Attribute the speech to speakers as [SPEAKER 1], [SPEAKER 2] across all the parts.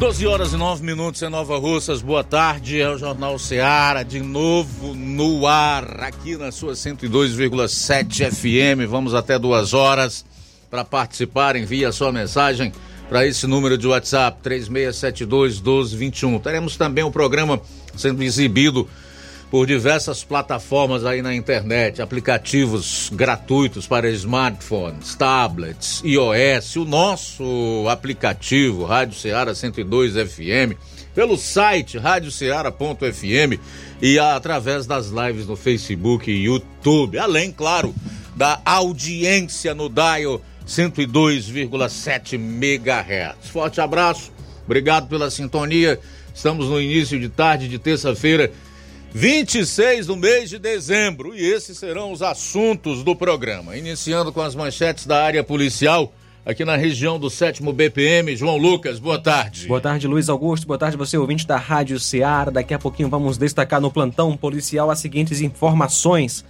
[SPEAKER 1] 12 horas e 9 minutos em Nova Russas. Boa tarde, é o Jornal Seara, de novo no ar, aqui na sua 102,7 FM. Vamos até duas horas. Para participar, envie a sua mensagem para esse número de WhatsApp, 3672 1221. Teremos também o programa sendo exibido por diversas plataformas aí na internet, aplicativos gratuitos para smartphones, tablets, iOS, o nosso aplicativo Rádio Ceará 102 FM, pelo site radioceara.fm e através das lives no Facebook e YouTube, além, claro, da audiência no dial 102,7 MHz. Forte abraço, obrigado pela sintonia. Estamos no início de tarde de terça-feira, 26 do mês de dezembro. E esses serão os assuntos do programa. Iniciando com as manchetes da área policial. Aqui na região do sétimo BPM, João Lucas, boa tarde.
[SPEAKER 2] Boa tarde, Luiz Augusto. Boa tarde, você ouvinte da Rádio Ceará. Daqui a pouquinho vamos destacar no plantão policial as seguintes informações: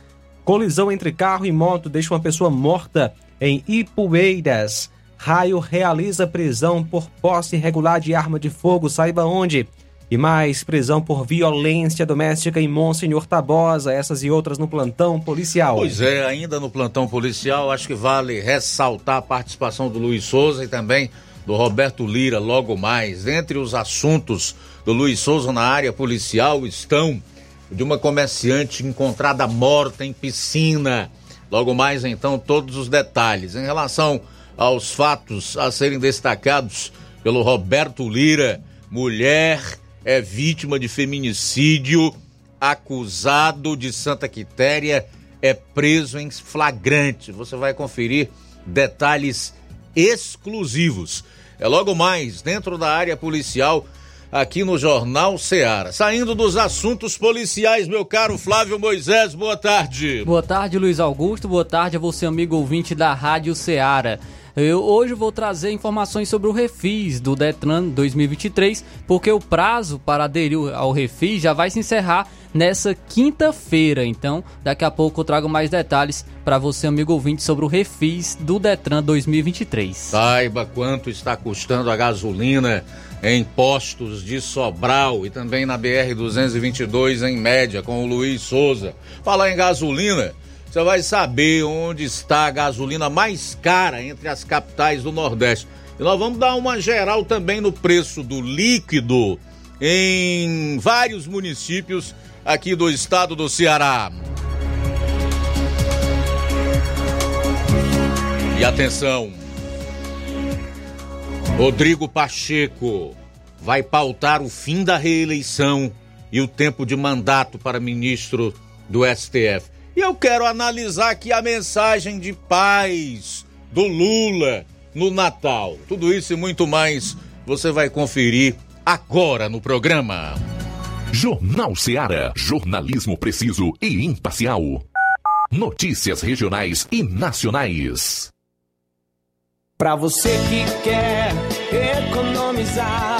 [SPEAKER 2] colisão entre carro e moto deixa uma pessoa morta em Ipueiras. Raio realiza prisão por posse irregular de arma de fogo. Saiba onde. E mais prisão por violência doméstica em Monsenhor Tabosa, essas e outras no plantão policial.
[SPEAKER 1] Pois é, ainda no plantão policial, acho que vale ressaltar a participação do Luiz Souza e também do Roberto Lira logo mais. Entre os assuntos do Luiz Souza na área policial estão de uma comerciante encontrada morta em piscina. Logo mais, então, todos os detalhes. Em relação aos fatos a serem destacados pelo Roberto Lira, mulher é vítima de feminicídio, acusado de Santa Quitéria, é preso em flagrante. Você vai conferir detalhes exclusivos. É logo mais dentro da área policial aqui no Jornal Ceará. Saindo dos assuntos policiais, meu caro Flávio Moisés, boa tarde.
[SPEAKER 3] Boa tarde, Luiz Augusto. Boa tarde a você, amigo ouvinte da Rádio Ceará. Eu hoje vou trazer informações sobre o Refis do Detran 2023, porque o prazo para aderir ao Refis já vai se encerrar nessa quinta-feira. Então, daqui a pouco eu trago mais detalhes para você, amigo ouvinte, sobre o Refis do Detran 2023.
[SPEAKER 1] Saiba quanto está custando a gasolina em postos de Sobral e também na BR 222 em média com o Luiz Souza. Falar em gasolina, você vai saber onde está a gasolina mais cara entre as capitais do Nordeste. E nós vamos dar uma geral também no preço do líquido em vários municípios aqui do estado do Ceará. E atenção, Rodrigo Pacheco vai pautar o fim da reeleição e o tempo de mandato para ministro do STF. E eu quero analisar aqui a mensagem de paz do Lula no Natal. Tudo isso e muito mais você vai conferir agora no programa.
[SPEAKER 4] Jornal Ceará, jornalismo preciso e imparcial. Notícias regionais e nacionais.
[SPEAKER 5] Para você que quer economizar.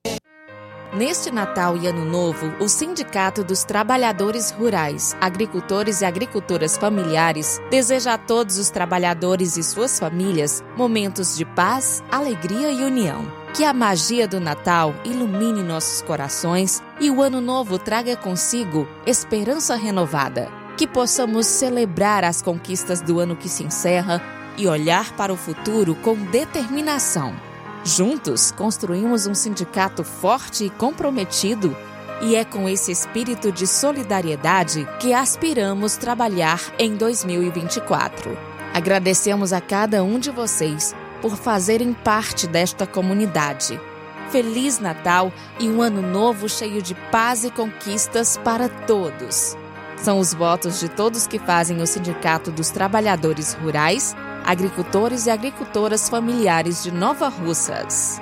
[SPEAKER 6] Neste Natal e Ano Novo, o Sindicato dos Trabalhadores Rurais, Agricultores e Agricultoras Familiares deseja a todos os trabalhadores e suas famílias momentos de paz, alegria e união. Que a magia do Natal ilumine nossos corações e o Ano Novo traga consigo esperança renovada. Que possamos celebrar as conquistas do ano que se encerra e olhar para o futuro com determinação. Juntos, construímos um sindicato forte e comprometido, e é com esse espírito de solidariedade que aspiramos trabalhar em 2024. Agradecemos a cada um de vocês por fazerem parte desta comunidade. Feliz Natal e um ano novo cheio de paz e conquistas para todos. São os votos de todos que fazem o Sindicato dos Trabalhadores Rurais, Agricultores e Agricultoras Familiares de Nova Russas.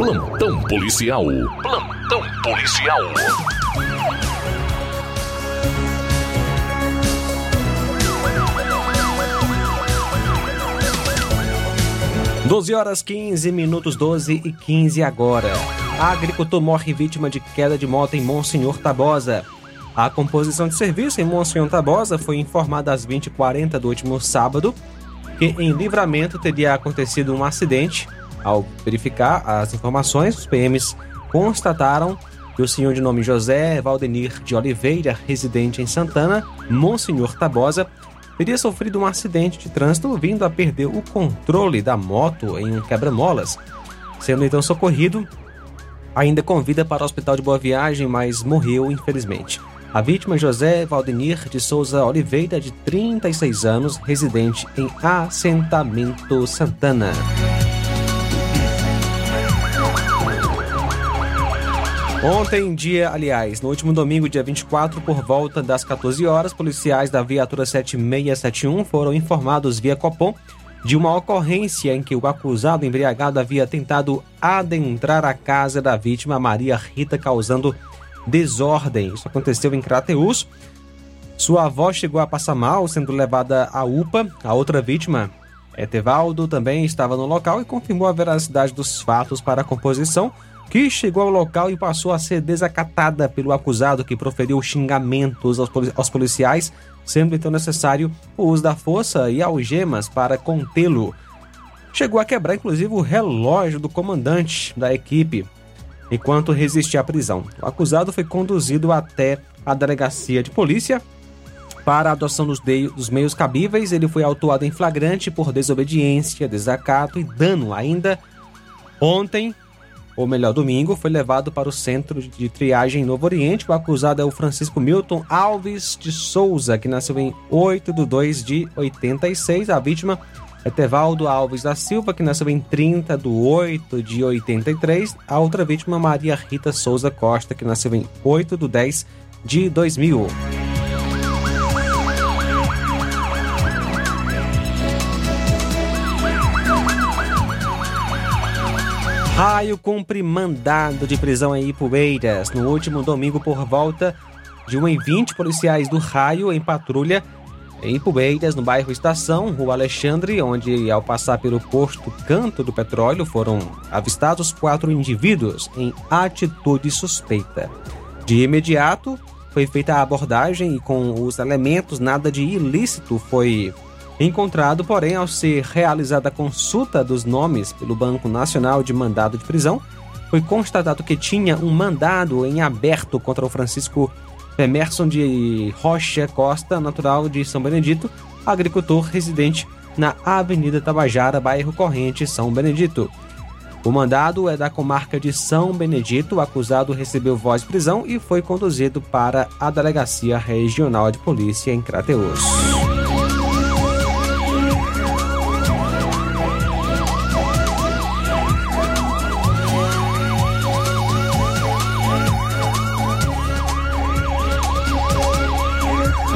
[SPEAKER 4] Plantão policial. Plantão policial.
[SPEAKER 2] Doze horas 15 minutos 12 e 15 agora. Agricultor morre vítima de queda de moto em Monsenhor Tabosa. A composição de serviço em Monsenhor Tabosa foi informada às 20h40 do último sábado que em Livramento teria acontecido um acidente. Ao verificar as informações, os PMs constataram que o senhor de nome José Valdenir de Oliveira, residente em Santana, Monsenhor Tabosa, teria sofrido um acidente de trânsito vindo a perder o controle da moto em um quebra-molas. Sendo então socorrido, ainda com vida para o hospital de Boa Viagem, mas morreu infelizmente. A vítima José Valdenir de Souza Oliveira, de 36 anos, residente em Assentamento Santana. Ontem, dia, aliás, no último domingo, dia 24, por volta das 14 horas, policiais da viatura 7671 foram informados via Copom de uma ocorrência em que o acusado embriagado havia tentado adentrar a casa da vítima Maria Rita, causando desordem. Isso aconteceu em Crateus. Sua avó chegou a passar mal, sendo levada à UPA. A outra vítima, Etevaldo, também estava no local e confirmou a veracidade dos fatos para a composição que chegou ao local e passou a ser desacatada pelo acusado que proferiu xingamentos aos policiais, sendo então necessário o uso da força e algemas para contê-lo. Chegou a quebrar inclusive o relógio do comandante da equipe enquanto resistia à prisão. O acusado foi conduzido até a delegacia de polícia para a adoção dos, dos meios cabíveis. Ele foi autuado em flagrante por desobediência, desacato e dano. Ainda ontem, ou melhor, domingo, foi levado para o centro de triagem Novo Oriente. O acusado é o Francisco Milton Alves de Souza, que nasceu em 8 de 2 de 86. A vítima é Tevaldo Alves da Silva, que nasceu em 30 de 8 de 83. A outra vítima, Maria Rita Souza Costa, que nasceu em 8 de 10 de 2000. Raio cumpre mandado de prisão em Ipueiras. No último domingo, por volta de 1h20, policiais do Raio em patrulha em Ipueiras, no bairro Estação, Rua Alexandre, onde, ao passar pelo posto Canto do Petróleo, foram avistados quatro indivíduos em atitude suspeita. De imediato, foi feita a abordagem e, com os elementos, nada de ilícito foi encontrado, porém, ao ser realizada a consulta dos nomes pelo Banco Nacional de Mandado de Prisão, foi constatado que tinha um mandado em aberto contra o Francisco Emerson de Rocha Costa, natural de São Benedito, agricultor residente na Avenida Tabajara, bairro Corrente, São Benedito. O mandado é da comarca de São Benedito. O acusado recebeu voz de prisão e foi conduzido para a Delegacia Regional de Polícia em Crateus.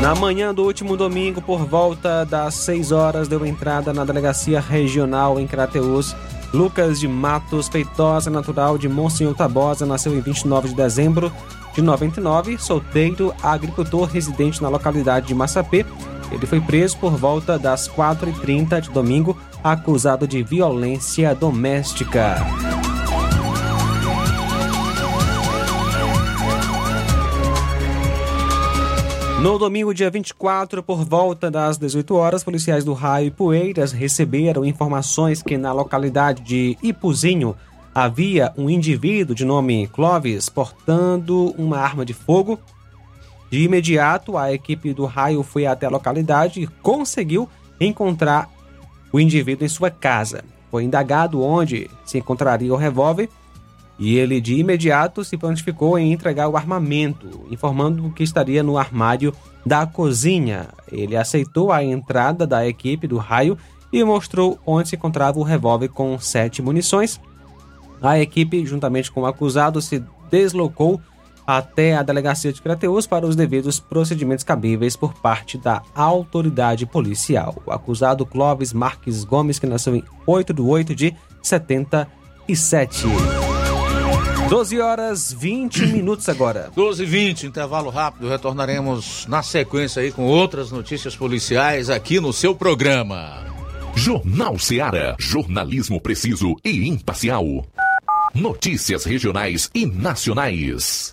[SPEAKER 2] Na manhã do último domingo, por volta das 6 horas, deu entrada na delegacia regional em Crateus Lucas de Matos Feitosa, natural de Monsenhor Tabosa, nasceu em 29 de dezembro de 99, solteiro, agricultor residente na localidade de Massapê. Ele foi preso por volta das 4h30 de domingo, acusado de violência doméstica. No domingo, dia 24, por volta das 18 horas, policiais do Raio Poeiras receberam informações que na localidade de Ipuzinho havia um indivíduo de nome Clovis portando uma arma de fogo. De imediato, a equipe do Raio foi até a localidade e conseguiu encontrar o indivíduo em sua casa. Foi indagado onde se encontraria o revólver e ele de imediato se prontificou em entregar o armamento, informando que estaria no armário da cozinha. Ele aceitou a entrada da equipe do raio e mostrou onde se encontrava o revólver com sete munições. A equipe, juntamente com o acusado, se deslocou até a delegacia de Crateus para os devidos procedimentos cabíveis por parte da autoridade policial. O acusado Clóvis Marques Gomes, que nasceu em 8 de 8 de 77. 12 horas 20 minutos agora.
[SPEAKER 1] 12 e 20, intervalo rápido. Retornaremos na sequência aí com outras notícias policiais aqui no seu programa.
[SPEAKER 4] Jornal Seara. Jornalismo preciso e imparcial. Notícias regionais e nacionais.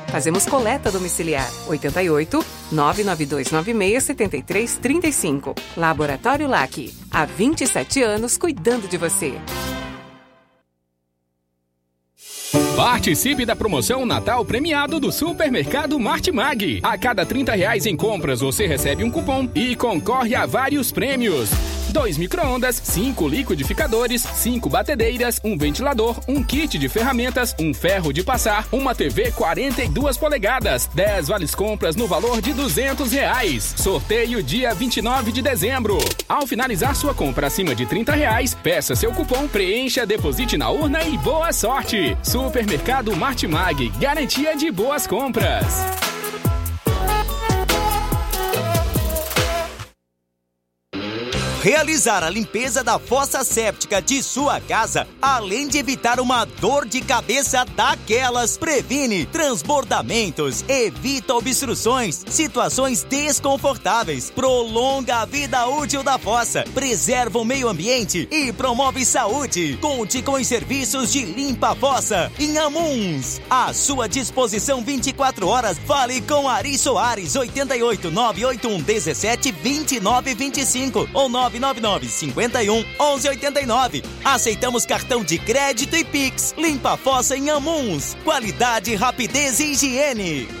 [SPEAKER 7] Fazemos coleta domiciliar 88 99296 7335. Laboratório LAC. Há 27 anos cuidando de você.
[SPEAKER 8] Participe da promoção Natal premiado do Supermercado Martimag. A cada 30 reais em compras você recebe um cupom e concorre a vários prêmios. Dois micro-ondas, cinco liquidificadores, cinco batedeiras, um ventilador, um kit de ferramentas, um ferro de passar, uma TV 42 polegadas, 10 vales compras no valor de 200 reais. Sorteio dia 29 de dezembro. Ao finalizar sua compra acima de 30 reais, peça seu cupom, preencha, deposite na urna e boa sorte. Supermercado Martimag, garantia de boas compras.
[SPEAKER 9] Realizar a limpeza da fossa séptica de sua casa, além de evitar uma dor de cabeça daquelas, previne transbordamentos, evita obstruções, situações desconfortáveis, prolonga a vida útil da fossa, preserva o meio ambiente e promove saúde. Conte com os serviços de limpa fossa em Amuns. À sua disposição 24 horas. Fale com Ari Soares 88 981 17 29 25 ou 9 999 51 1189. Aceitamos cartão de crédito e Pix. Limpa a fossa em Amuns. Qualidade, rapidez e higiene.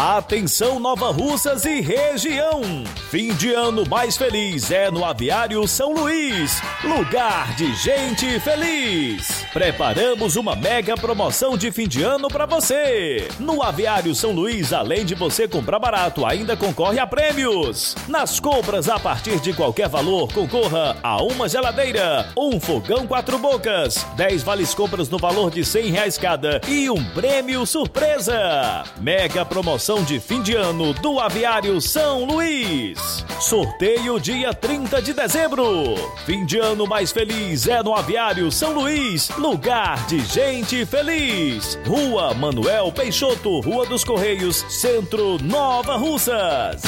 [SPEAKER 10] Atenção Nova Russas e região. Fim de ano mais feliz é no Aviário São Luís, lugar de gente feliz. Preparamos uma mega promoção de fim de ano para você. No Aviário São Luís, além de você comprar barato, ainda concorre a prêmios. Nas compras a partir de qualquer valor, concorra a uma geladeira, um fogão quatro bocas, 10 vales compras no valor de 100 reais cada e um prêmio surpresa. Mega promoção de fim de ano do Aviário São Luís. Sorteio dia 30 de dezembro. Fim de ano mais feliz é no Aviário São Luís, lugar de gente feliz. Rua Manuel Peixoto, Rua dos Correios, Centro Nova Russas.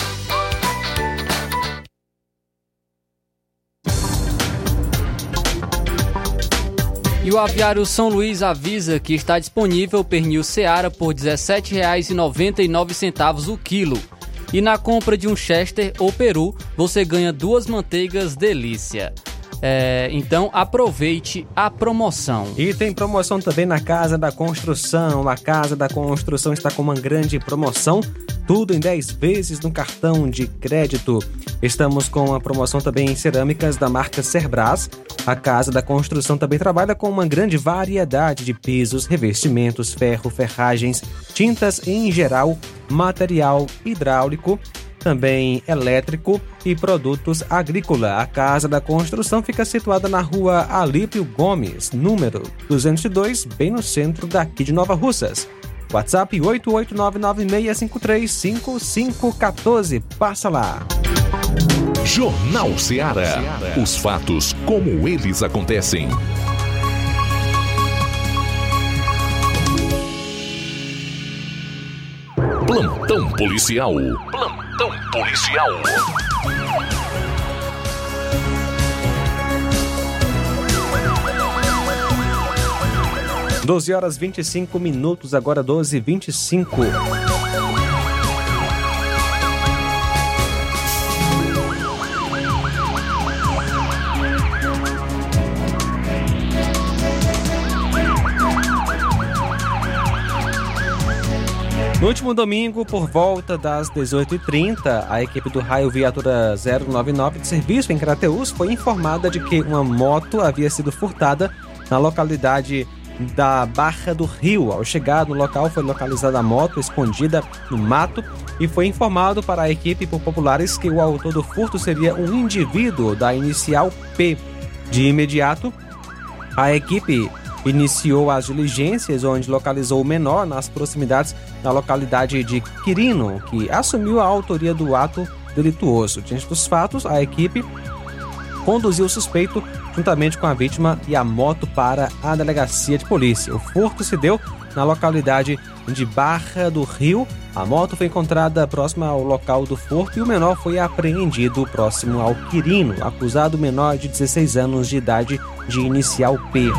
[SPEAKER 3] E o Aviário São Luís avisa que está disponível pernil Seara por R$ 17,99 o quilo. E na compra de um Chester ou Peru, você ganha duas manteigas delícia. É, então aproveite a promoção.
[SPEAKER 2] E tem promoção também na Casa da Construção. A Casa da Construção está com uma grande promoção. Tudo em 10 vezes no cartão de crédito. Estamos com a promoção também em cerâmicas da marca Cerbras. A Casa da Construção também trabalha com uma grande variedade de pisos, revestimentos, ferro, ferragens, tintas em geral, material hidráulico, também elétrico e produtos agrícola. A Casa da Construção fica situada na rua Alípio Gomes, número 202, bem no centro daqui de Nova Russas. WhatsApp 88996535514. Passa lá.
[SPEAKER 4] Jornal Ceará. Os fatos como eles acontecem. Plantão policial. Plantão policial.
[SPEAKER 2] 12 horas 25 minutos, agora 12 e 25. No último domingo, por volta das 18h30, a equipe do Raio Viatura 099 de serviço em Crateus foi informada de que uma moto havia sido furtada na localidade da Barra do Rio. Ao chegar no local, foi localizada a moto escondida no mato e foi informado para a equipe por populares que o autor do furto seria um indivíduo da inicial P. De imediato, a equipe iniciou as diligências, onde localizou o menor nas proximidades da localidade de Quirino, que assumiu a autoria do ato delituoso. Diante dos fatos, a equipe conduziu o suspeito juntamente com a vítima e a moto para a delegacia de polícia. O furto se deu na localidade de Barra do Rio. A moto foi encontrada próxima ao local do furto e o menor foi apreendido próximo ao Quirino, acusado menor de 16 anos de idade de inicial P.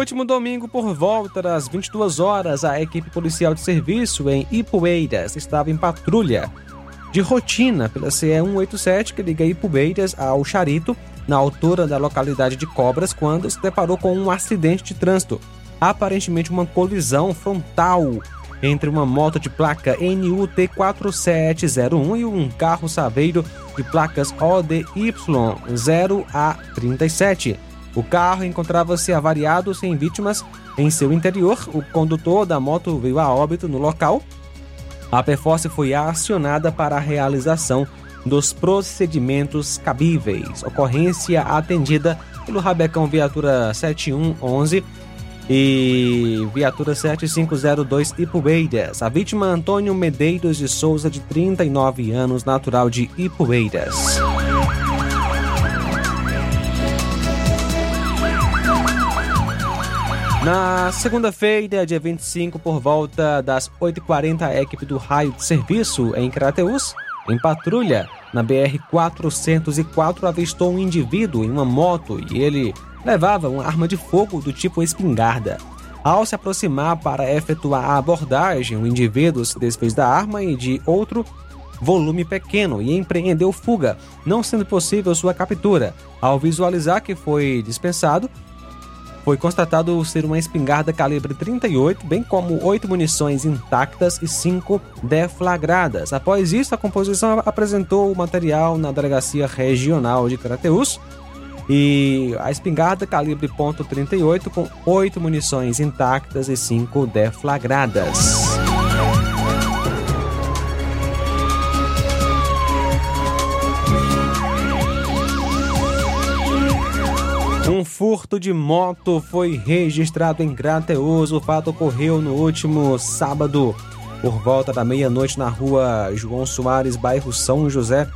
[SPEAKER 2] último domingo, por volta das 22 horas, a equipe policial de serviço em Ipueiras estava em patrulha de rotina pela CE 187 que liga Ipueiras ao Charito, na altura da localidade de Cobras, quando se deparou com um acidente de trânsito, aparentemente uma colisão frontal entre uma moto de placa NUT 4701 e um carro saveiro de placas ODY 0A37. O carro encontrava-se avariado sem vítimas em seu interior. O condutor da moto veio a óbito no local. A Perforce foi acionada para a realização dos procedimentos cabíveis. Ocorrência atendida pelo Rabecão Viatura 7111 e Viatura 7502 Ipueiras. A vítima Antônio Medeiros de Souza, de 39 anos, natural de Ipueiras. Na segunda-feira, dia 25, por volta das 8h40, a equipe do raio de serviço em Crateus, em patrulha na BR-404, avistou um indivíduo em uma moto e ele levava uma arma de fogo do tipo espingarda. Ao se aproximar para efetuar a abordagem, o indivíduo se desfez da arma e de outro volume pequeno e empreendeu fuga, não sendo possível sua captura. Ao visualizar que foi dispensado, foi constatado ser uma espingarda calibre 38, bem como oito munições intactas e cinco deflagradas. Após isso, a composição apresentou o material na Delegacia Regional de Crateús e a espingarda calibre .38 com oito munições intactas e cinco deflagradas. Um furto de moto foi registrado em Grateus. O fato ocorreu no último sábado, por volta da meia-noite, na rua João Soares, bairro São José,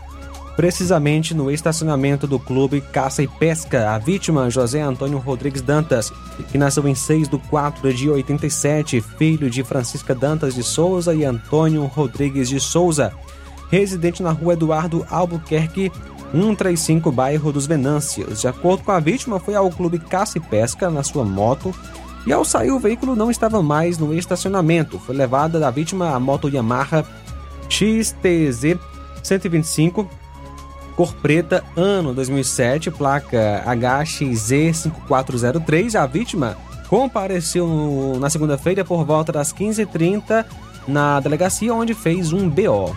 [SPEAKER 2] precisamente no estacionamento do Clube Caça e Pesca. A vítima, José Antônio Rodrigues Dantas, que nasceu em 6 de 4 de 87, filho de Francisca Dantas de Souza e Antônio Rodrigues de Souza, residente na rua Eduardo Albuquerque, 135, bairro dos Venâncios. De acordo com a vítima, foi ao clube Caça e Pesca na sua moto e ao sair o veículo não estava mais no estacionamento. Foi levada da vítima a moto Yamaha XTZ 125 cor preta, ano 2007, placa HXZ5403. A vítima compareceu na segunda-feira por volta das 15h30 na delegacia onde fez um BO.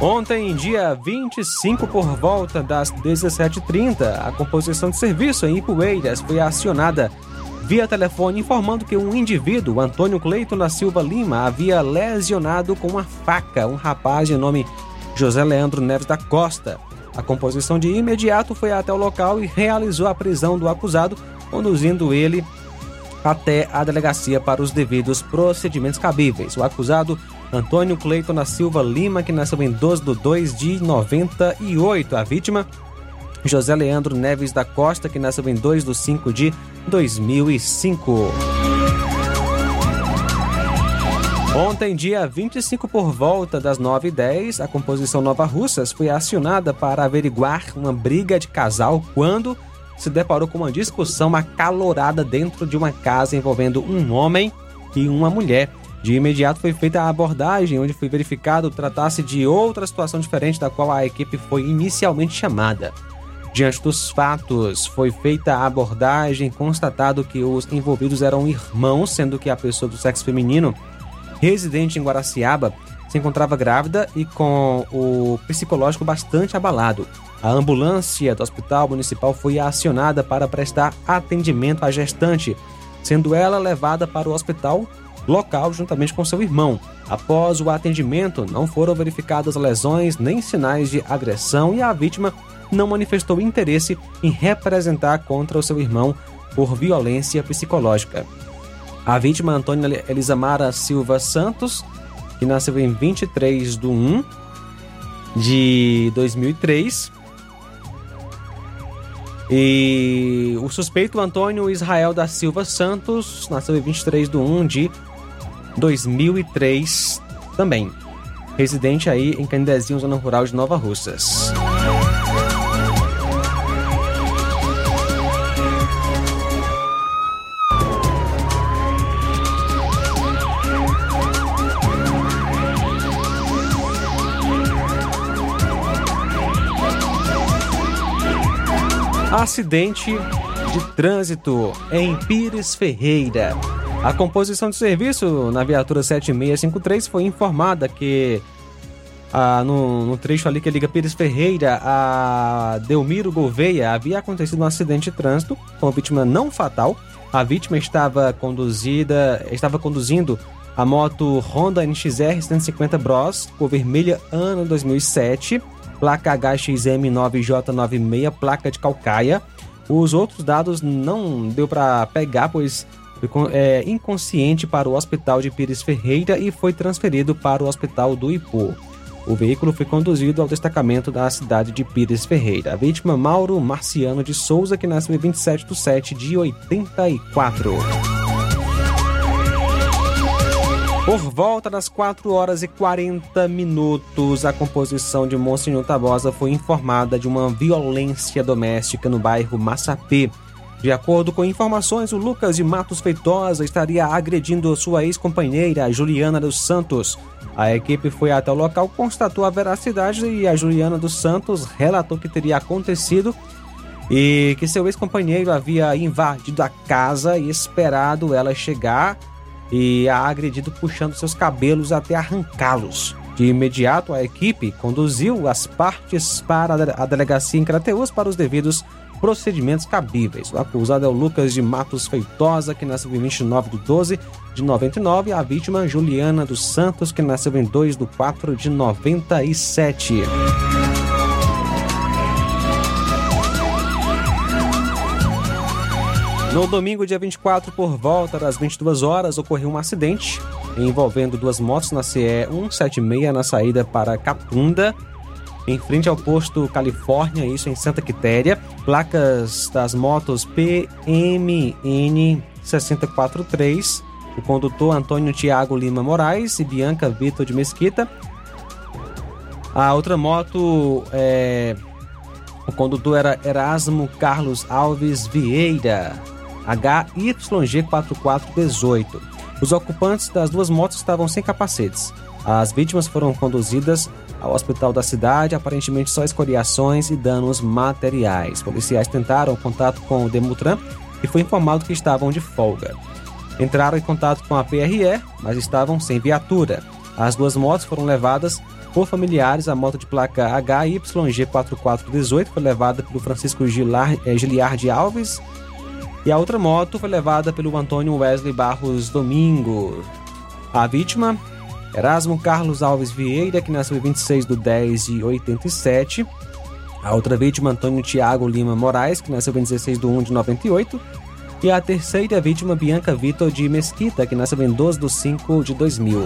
[SPEAKER 2] Ontem, dia 25, por volta das 17h30, a composição de serviço em Ipueiras foi acionada via telefone informando que um indivíduo, Antônio Cleiton da Silva Lima, havia lesionado com uma faca um rapaz de nome José Leandro Neves da Costa. A composição de imediato foi até o local e realizou a prisão do acusado, conduzindo ele até a delegacia para os devidos procedimentos cabíveis. O acusado Antônio Cleiton da Silva Lima, que nasceu em 12 de 2 de 98. A vítima, José Leandro Neves da Costa, que nasceu em 2 de 5 de 2005. Ontem, dia 25, por volta das 9h10, a composição Nova Russas foi acionada para averiguar uma briga de casal quando se deparou com uma discussão acalorada dentro de uma casa envolvendo um homem e uma mulher. De imediato foi feita a abordagem, onde foi verificado tratar-se de outra situação diferente da qual a equipe foi inicialmente chamada. Diante dos fatos, foi feita a abordagem, constatado que os envolvidos eram irmãos, sendo que a pessoa do sexo feminino, residente em Guaraciaba, se encontrava grávida e com o psicológico bastante abalado. A ambulância do Hospital Municipal foi acionada para prestar atendimento à gestante, sendo ela levada para o hospital local juntamente com seu irmão. Após o atendimento, não foram verificadas lesões nem sinais de agressão e a vítima não manifestou interesse em representar contra o seu irmão por violência psicológica. A vítima, Antônia Elisamara Silva Santos, que nasceu em 23 de 1 de 2003, e o suspeito Antônio Israel da Silva Santos nasceu em 23 de 1 de 2003 também. Residente aí em Candezinho, zona rural de Nova Russas. Acidente de trânsito em Pires Ferreira. A composição de serviço na viatura 7653 foi informada que ah, no, no, trecho ali que liga Pires Ferreira a Delmiro Gouveia havia acontecido um acidente de trânsito com vítima não fatal. A vítima estava conduzida, estava conduzindo a moto Honda NXR 150 Bros, cor vermelha, ano 2007, placa HXM9J96, placa de Calcaia. Os outros dados não deu para pegar, pois foi é, inconsciente para o hospital de Pires Ferreira e foi transferido para o hospital do Ipu. O veículo foi conduzido ao destacamento da cidade de Pires Ferreira. A vítima, Mauro Marciano de Souza, que nasceu em 27 de 7 de 84. Por volta das 4 horas e 40 minutos, a composição de Monsenhor Tabosa foi informada de uma violência doméstica no bairro Massapê. De acordo com informações, o Lucas de Matos Feitosa estaria agredindo sua ex-companheira, Juliana dos Santos. A equipe foi até o local, constatou a veracidade e a Juliana dos Santos relatou que teria acontecido e que seu ex-companheiro havia invadido a casa e esperado ela chegar e a agredido puxando seus cabelos até arrancá-los. De imediato, a equipe conduziu as partes para a delegacia em Crateus para os devidos procedimentos cabíveis. O acusado é o Lucas de Matos Feitosa, que nasceu em 29 de 12 de 99, e a vítima Juliana dos Santos, que nasceu em 2 de 4 de 97. No domingo, dia 24, por volta das 22 horas, ocorreu um acidente envolvendo duas motos na CE 176 na saída para Capunda, em frente ao posto Califórnia, isso em Santa Quitéria. Placas das motos PMN 643. O condutor Antônio Tiago Lima Moraes e Bianca Vitor de Mesquita. A outra moto é. O condutor era Erasmo Carlos Alves Vieira. HYG4418. Os ocupantes das duas motos estavam sem capacetes. As vítimas foram conduzidas ao hospital da cidade, aparentemente só escoriações e danos materiais. Policiais tentaram contato com o Demutran e foi informado que estavam de folga. Entraram em contato com a PRE, mas estavam sem viatura. As duas motos foram levadas por familiares. A moto de placa HYG4418 foi levada pelo Francisco eh, Giliard Alves e a outra moto foi levada pelo Antônio Wesley Barros Domingo. A vítima, Erasmo Carlos Alves Vieira, que nasceu em 26 de 10 de 87. A outra vítima, Antônio Tiago Lima Moraes, que nasceu em 16 de 1 de 98. E a terceira vítima, Bianca Vitor de Mesquita, que nasceu em 12 de 5 de 2000.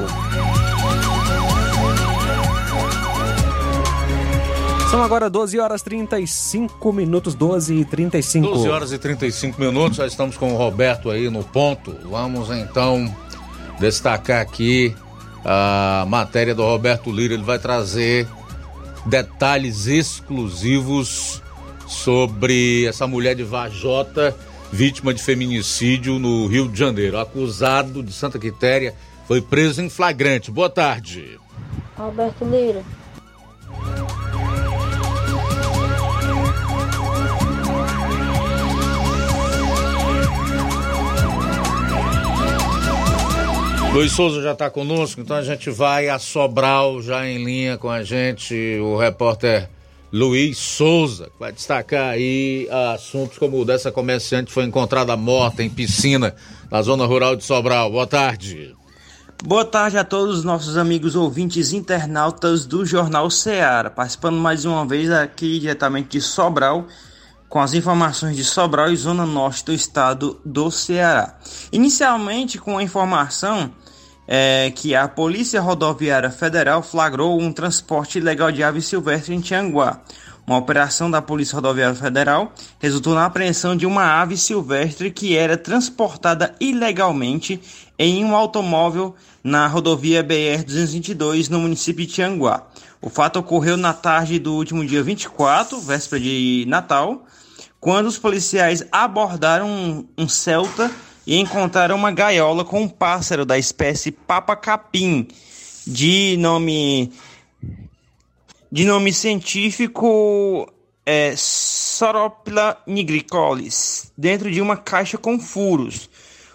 [SPEAKER 2] São agora 12 horas 35 minutos, 12 e 35.
[SPEAKER 1] 12 horas e 35 minutos, já estamos com o Roberto aí no ponto. Vamos então destacar aqui a matéria do Roberto Lira. Ele vai trazer detalhes exclusivos sobre essa mulher de Vajota, vítima de feminicídio no Rio de Janeiro. Acusado de Santa Quitéria, foi preso em flagrante. Boa tarde.
[SPEAKER 11] Roberto Lira.
[SPEAKER 1] Luiz Souza já está conosco, então a gente vai a Sobral já em linha com a gente, o repórter Luiz Souza, que vai destacar aí assuntos como o dessa comerciante que foi encontrada morta em piscina na zona rural de Sobral. Boa tarde.
[SPEAKER 12] Boa tarde a todos os nossos amigos ouvintes internautas do Jornal Ceará, participando mais uma vez aqui diretamente de Sobral com as informações de Sobral e Zona Norte do estado do Ceará. Inicialmente com a informação é, que a Polícia Rodoviária Federal flagrou um transporte ilegal de aves silvestres em Tianguá. Uma operação da Polícia Rodoviária Federal resultou na apreensão de uma ave silvestre que era transportada ilegalmente em um automóvel na rodovia BR-222 no município de Tianguá. O fato ocorreu na tarde do último dia 24, véspera de Natal, quando os policiais abordaram um, um Celta e encontraram uma gaiola com um pássaro da espécie Papa Capim, de nome de nome científico é Soropla nigricolis, dentro de uma caixa com furos.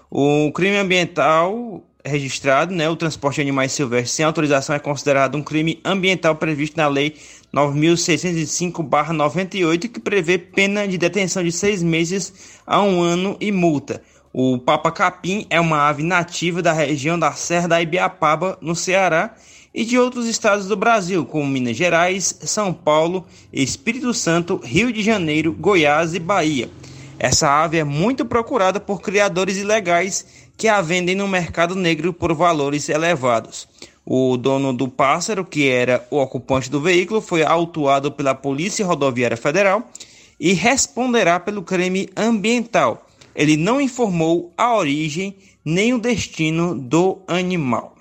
[SPEAKER 12] O crime ambiental registrado, né, o transporte de animais silvestres sem autorização é considerado um crime ambiental previsto na Lei 9.605-98, que prevê pena de detenção de seis meses a um ano e multa. O Papa Capim é uma ave nativa da região da Serra da Ibiapaba, no Ceará, e de outros estados do Brasil, como Minas Gerais, São Paulo, Espírito Santo, Rio de Janeiro, Goiás e Bahia. Essa ave é muito procurada por criadores ilegais que a vendem no mercado negro por valores elevados. O dono do pássaro, que era o ocupante do veículo, foi autuado pela Polícia Rodoviária Federal e responderá pelo crime ambiental. Ele não informou a origem nem o destino do animal.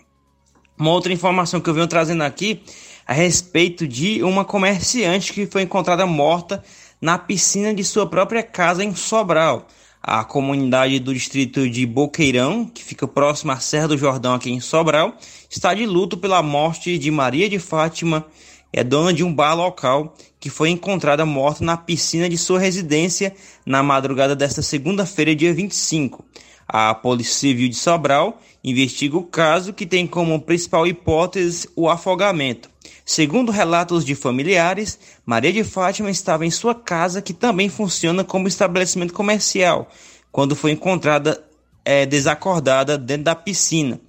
[SPEAKER 12] Uma outra informação que eu venho trazendo aqui a respeito de uma comerciante que foi encontrada morta na piscina de sua própria casa em Sobral. A comunidade do distrito de Boqueirão, que fica próximo à Serra do Jordão, aqui em Sobral, está de luto pela morte de Maria de Fátima, é dona de um bar local que foi encontrada morta na piscina de sua residência na madrugada desta segunda-feira, dia 25. A Polícia Civil de Sobral investiga o caso que tem como principal hipótese o afogamento. Segundo relatos de familiares, Maria de Fátima estava em sua casa, que também funciona como estabelecimento comercial, quando foi encontrada é, desacordada dentro da piscina.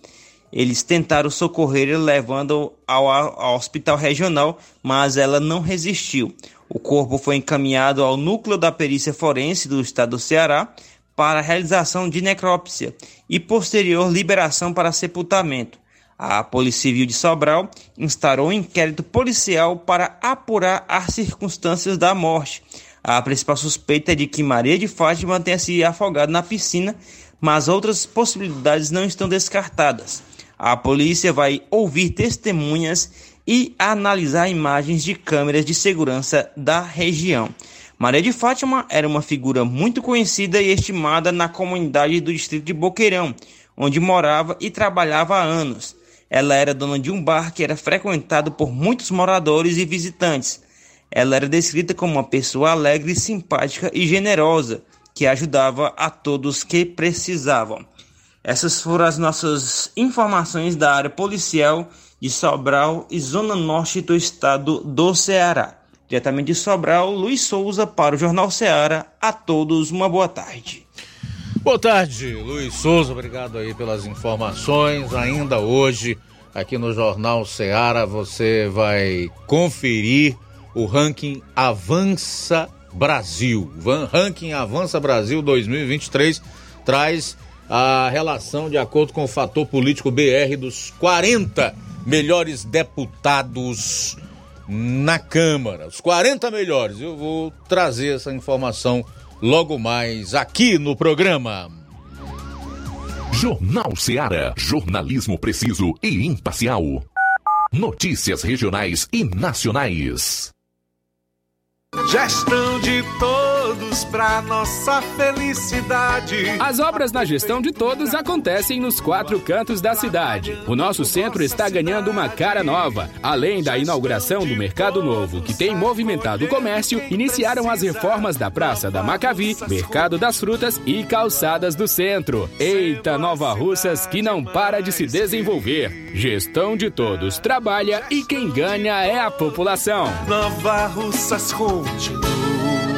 [SPEAKER 12] Eles tentaram socorrer levando ao, ao hospital regional, mas ela não resistiu. O corpo foi encaminhado ao núcleo da perícia forense do estado do Ceará para a realização de necrópsia e posterior liberação para sepultamento. A Polícia Civil de Sobral instaurou um inquérito policial para apurar as circunstâncias da morte. A principal suspeita é de que Maria de Fátima tenha se afogado na piscina, mas outras possibilidades não estão descartadas. A polícia vai ouvir testemunhas e analisar imagens de câmeras de segurança da região. Maria de Fátima era uma figura muito conhecida e estimada na comunidade do distrito de Boqueirão, onde morava e trabalhava há anos. Ela era dona de um bar que era frequentado por muitos moradores e visitantes. Ela era descrita como uma pessoa alegre, simpática e generosa, que ajudava a todos que precisavam. Essas foram as nossas informações da área policial de Sobral e Zona Norte do estado do Ceará. Diretamente de Sobral, Luiz Souza para o Jornal Ceará. A todos uma boa tarde.
[SPEAKER 1] Boa tarde, Luiz Souza. Obrigado aí pelas informações. Ainda hoje, aqui no Jornal Ceará, você vai conferir o ranking Avança Brasil. Ranking Avança Brasil 2023 traz a relação de acordo com o fator político BR dos 40 melhores deputados na Câmara. Os 40 melhores. Eu vou trazer essa informação logo mais aqui no programa.
[SPEAKER 4] Jornal Ceará, jornalismo preciso e imparcial. Notícias regionais e nacionais.
[SPEAKER 13] Gestão de todos para nossa felicidade.
[SPEAKER 14] As obras na gestão de todos acontecem nos quatro cantos da cidade. O nosso centro está ganhando uma cara nova. Além da inauguração do Mercado Novo, que tem movimentado o comércio, iniciaram as reformas da Praça da Macavi, Mercado das Frutas e Calçadas do Centro. Eita, Nova Russas que não para de se desenvolver. Gestão de todos trabalha e quem ganha é a população.
[SPEAKER 13] Nova Russas com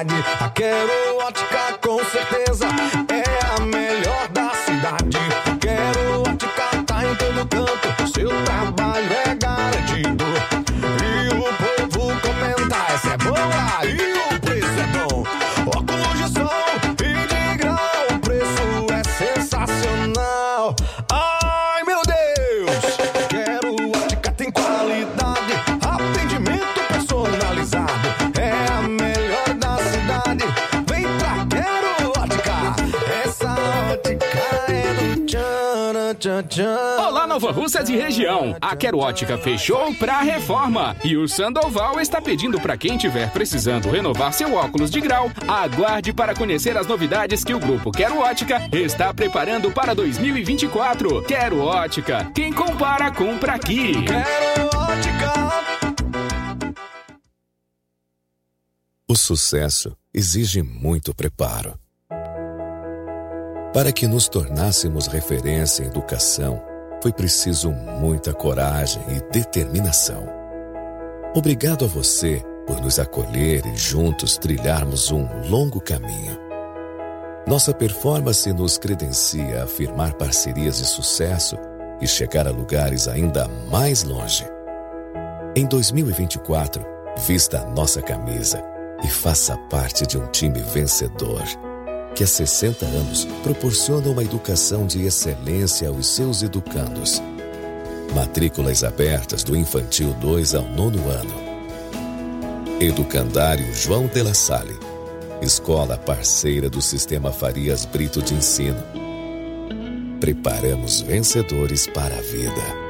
[SPEAKER 5] Qualidade, a Quero Ótica com certeza
[SPEAKER 14] Olá, Nova Russas e região. A Quero Ótica fechou pra reforma. E o Sandoval está pedindo para quem tiver precisando renovar seu óculos de grau, aguarde para conhecer as novidades que o grupo Quero Ótica está preparando para 2024. Quero Ótica. Quem compara, compra aqui.
[SPEAKER 5] Quero Ótica.
[SPEAKER 15] O sucesso exige muito preparo. Para que nos tornássemos referência em educação, foi preciso muita coragem e determinação. Obrigado a você por nos acolher e juntos trilharmos um longo caminho. Nossa performance nos credencia a firmar parcerias de sucesso e chegar a lugares ainda mais longe. Em 2024, vista a nossa camisa e faça parte de um time vencedor que há 60 anos proporciona uma educação de excelência aos seus educandos. Matrículas abertas do infantil 2 ao nono ano. Educandário João de La Salle. Escola parceira do Sistema Farias Brito de Ensino. Preparamos vencedores para a vida.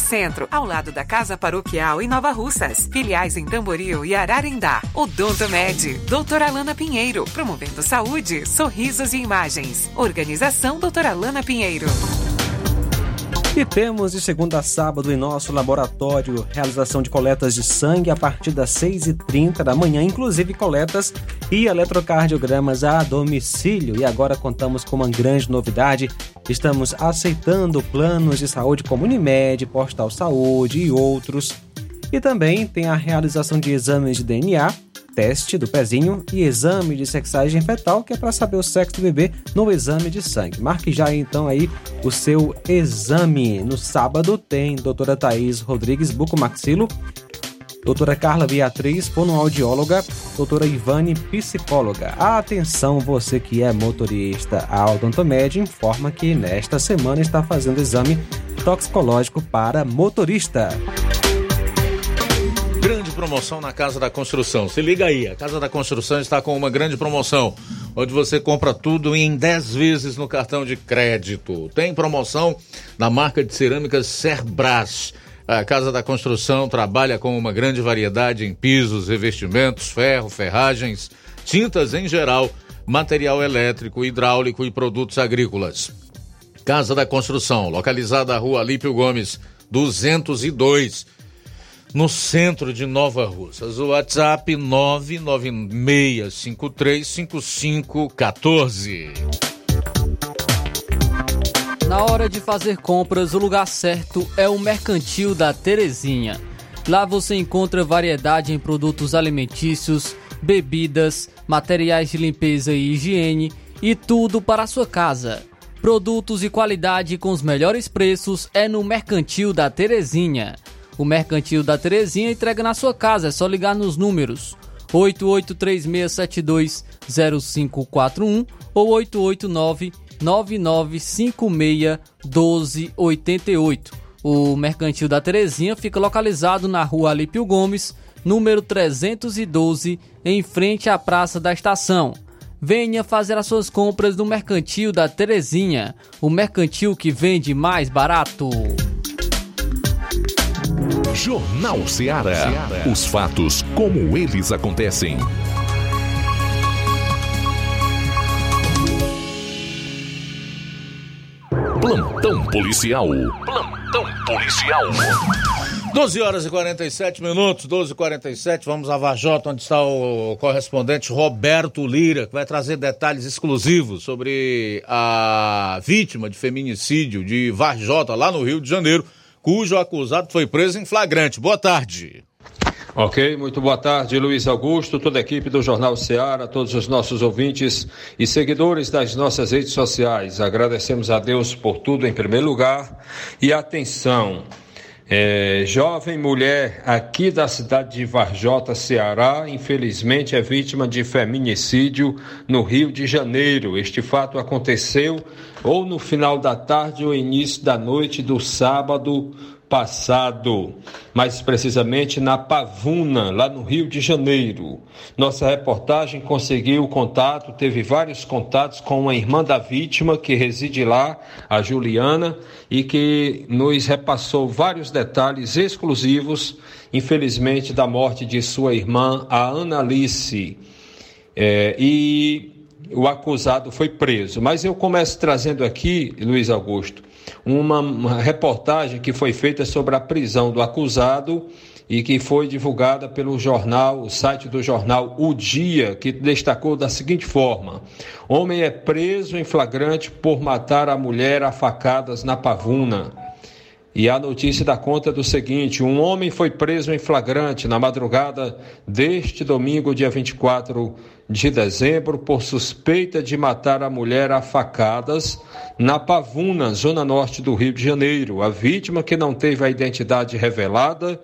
[SPEAKER 7] Centro, ao lado da Casa Paroquial em Nova Russas. Filiais em Tamboril e Ararindá. Odonto Med, doutora Alana Pinheiro, promovendo saúde, sorrisos e imagens. Organização doutora Alana Pinheiro.
[SPEAKER 2] E temos de segunda a sábado em nosso laboratório realização de coletas de sangue a partir das 6h30 da manhã, inclusive coletas e eletrocardiogramas a domicílio. E agora contamos com uma grande novidade: estamos aceitando planos de saúde como Unimed, Postal Saúde e outros. E também tem a realização de exames de DNA teste do pezinho e exame de sexagem fetal, que é para saber o sexo do bebê no exame de sangue. Marque já então aí o seu exame. No sábado tem doutora Thaís Rodrigues Bucomaxilo, doutora Carla Beatriz, fonoaudióloga, doutora Ivane, psicóloga. Atenção você que é motorista. A Odontomed informa que nesta semana está fazendo exame toxicológico para motorista.
[SPEAKER 1] Promoção na Casa da Construção. Se liga aí, a Casa da Construção está com uma grande promoção, onde você compra tudo em 10 vezes no cartão de crédito. Tem promoção na marca de cerâmicas Cerbras. A Casa da Construção trabalha com uma grande variedade em pisos, revestimentos, ferro, ferragens, tintas em geral, material elétrico, hidráulico e produtos agrícolas. Casa da Construção, localizada na rua Alípio Gomes, 202 no centro de Nova Russas. O WhatsApp 996535514.
[SPEAKER 3] Na hora de fazer compras, o lugar certo é o Mercantil da Terezinha. Lá você encontra variedade em produtos alimentícios, bebidas, materiais de limpeza e higiene e tudo para a sua casa. Produtos e qualidade com os melhores preços é no Mercantil da Terezinha. O Mercantil da Terezinha entrega na sua casa, é só ligar nos números 8836720541 ou 889 99561288. O Mercantil da Terezinha fica localizado na rua Alípio Gomes, número 312, em frente à Praça da Estação. Venha fazer as suas compras no Mercantil da Terezinha, o mercantil que vende mais barato.
[SPEAKER 4] Jornal Ceará. Os fatos como eles acontecem. Plantão policial. Plantão policial.
[SPEAKER 1] 12 horas e 47 minutos, 12 e 47 vamos a Vajota, onde está o correspondente Roberto Lira, que vai trazer detalhes exclusivos sobre a vítima de feminicídio de Vajota, lá no Rio de Janeiro, cujo acusado foi preso em flagrante. Boa tarde.
[SPEAKER 16] Ok, muito boa tarde, Luiz Augusto, toda a equipe do Jornal Ceará, todos os nossos ouvintes e seguidores das nossas redes sociais. Agradecemos a Deus por tudo em primeiro lugar e atenção. É, jovem mulher aqui da cidade de Varjota, Ceará, infelizmente é vítima de feminicídio no Rio de Janeiro. Este fato aconteceu ou no final da tarde ou início da noite do sábado passado, mais precisamente na Pavuna, lá no Rio de Janeiro. Nossa reportagem conseguiu contato, teve vários contatos com uma irmã da vítima que reside lá, a Juliana, e que nos repassou vários detalhes exclusivos, infelizmente, da morte de sua irmã, a Analice. É, e o acusado foi preso. Mas eu começo trazendo aqui, Luiz Augusto, uma, reportagem que foi feita sobre a prisão do acusado e que foi divulgada pelo jornal, o site do jornal O Dia, que destacou da seguinte forma: Homem é preso em flagrante por matar a mulher a facadas na pavuna. E a notícia dá conta do seguinte: um homem foi preso em flagrante na madrugada deste domingo, dia 24 de dezembro, por suspeita de matar a mulher a facadas na Pavuna, zona norte do Rio de Janeiro. A vítima, que não teve a identidade revelada,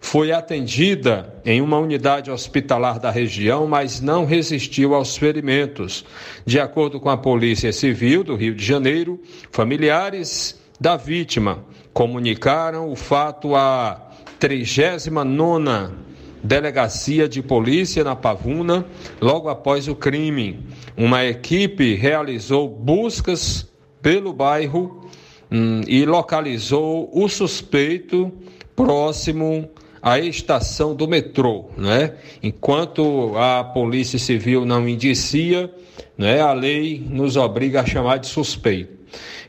[SPEAKER 16] foi atendida em uma unidade hospitalar da região, mas não resistiu aos ferimentos. De acordo com a Polícia Civil do Rio de Janeiro, familiares da vítima comunicaram o fato à 39 Delegacia de Polícia na Pavuna logo após o crime. Uma equipe realizou buscas pelo bairro hum, e localizou o suspeito próximo à estação do metrô, né? Enquanto a Polícia Civil não indicia, né, a lei nos obriga a chamar de suspeito.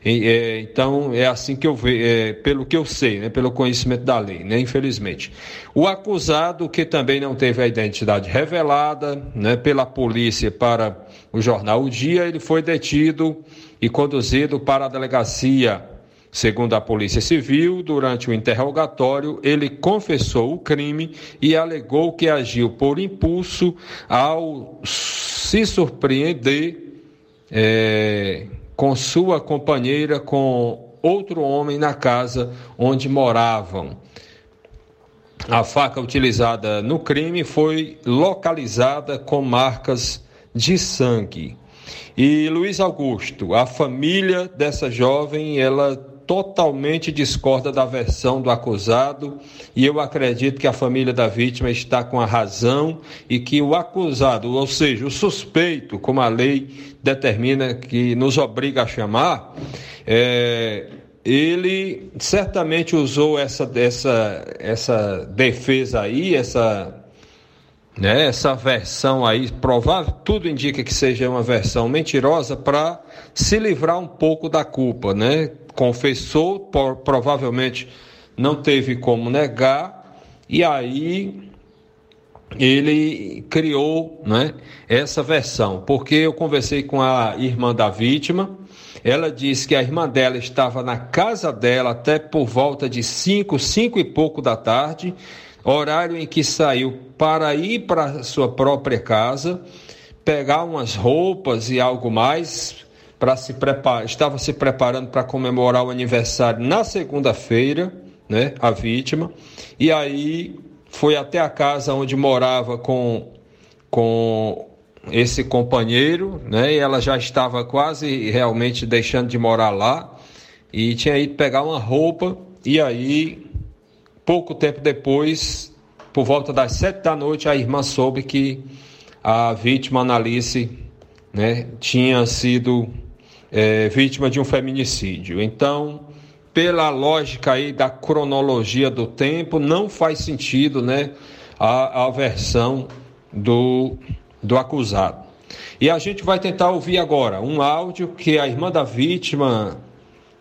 [SPEAKER 16] É, então, é assim que eu vejo, é, pelo que eu sei, né, pelo conhecimento da lei, né, infelizmente. O acusado, que também não teve a identidade revelada né, pela polícia para o jornal O Dia, ele foi detido e conduzido para a delegacia. Segundo a Polícia Civil, durante o interrogatório, ele confessou o crime e alegou que agiu por impulso ao se surpreender é, com sua companheira, com outro homem na casa onde moravam. A faca utilizada no crime foi localizada com marcas de sangue. E Luiz Augusto, a família dessa jovem, ela totalmente discorda da versão do acusado e eu acredito que a família da vítima está com a razão e que o acusado, ou seja, o suspeito, como a lei determina que nos obriga a chamar, é, ele certamente usou essa, essa, essa defesa aí, essa né, essa versão aí, provável, tudo indica que seja uma versão mentirosa para se livrar um pouco da culpa, né? Confessou, por, provavelmente não teve como negar, e aí ele criou né, essa versão, porque eu conversei com a irmã da vítima, ela disse que a irmã dela estava na casa dela até por volta de 5, 5 e pouco da tarde, horário em que saiu para ir para sua própria casa, pegar umas roupas e algo mais, para se preparar, estava se preparando para comemorar o aniversário na segunda-feira, né, a vítima, e aí foi até a casa onde morava com, com esse companheiro, né, e ela já estava quase realmente deixando de morar lá, e tinha ido pegar uma roupa, e aí, pouco tempo depois, por volta das sete da noite, a irmã soube que a vítima, Analice, né, tinha sido é, vítima de um feminicídio. Então, pela lógica aí da cronologia do tempo, não faz sentido né, a, a versão do, do acusado. E a gente vai tentar ouvir agora um áudio que a irmã da vítima,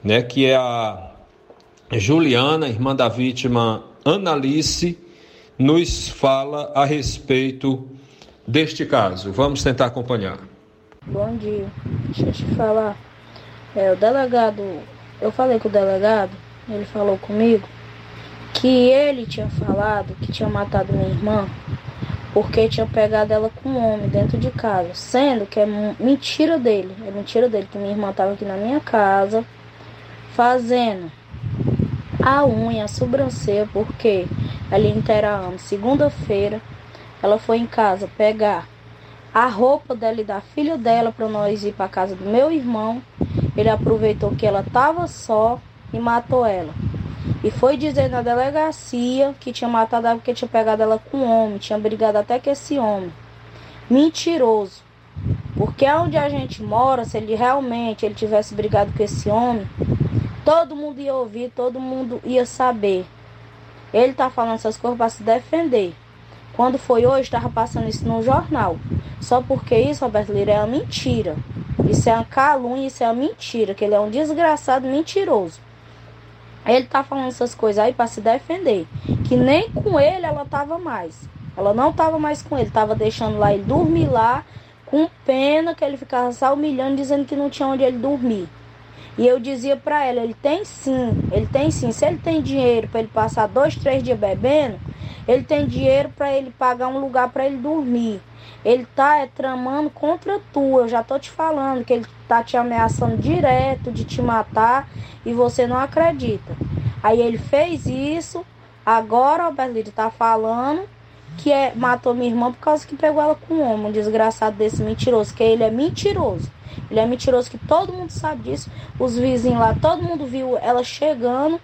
[SPEAKER 16] né, que é a Juliana, irmã da vítima Analice, nos fala a respeito deste caso. Vamos tentar acompanhar.
[SPEAKER 11] Bom dia. Deixa eu te falar. É, o delegado, eu falei com o delegado, ele falou comigo que ele tinha falado que tinha matado minha irmã porque tinha pegado ela com um homem dentro de casa, sendo que é mentira dele, é mentira dele que minha irmã estava aqui na minha casa fazendo a unha, a sobrancelha, porque ali em Teraano, segunda-feira, ela foi em casa pegar a roupa dela e da filha dela para nós ir para casa do meu irmão. Ele aproveitou que ela estava só e matou ela. E foi dizer na delegacia que tinha matado ela porque tinha pegado ela com um homem, tinha brigado até com esse homem. Mentiroso. Porque onde a gente mora, se ele realmente ele tivesse brigado com esse homem, todo mundo ia ouvir, todo mundo ia saber. Ele tá falando essas coisas para se defender. Quando foi hoje, estava passando isso no jornal. Só porque isso, Roberto Lira, é uma mentira. Isso é uma calúnia, isso é uma mentira, que ele é um desgraçado mentiroso. Ele tá falando essas coisas aí para se defender. Que nem com ele ela tava mais. Ela não tava mais com ele, tava deixando lá ele dormir lá, com pena que ele ficava só humilhando, dizendo que não tinha onde ele dormir. E eu dizia para ela, ele tem sim, ele tem sim. Se ele tem dinheiro para ele passar dois, três dias bebendo, ele tem dinheiro para ele pagar um lugar para ele dormir. Ele tá é, tramando contra tu. Eu já tô te falando que ele tá te ameaçando direto de te matar e você não acredita. Aí ele fez isso. Agora o Alberto tá falando que é, matou minha irmã por causa que pegou ela com um homem, um desgraçado desse mentiroso, que ele é mentiroso. Ele é mentiroso que todo mundo sabe disso. Os vizinhos lá, todo mundo viu ela chegando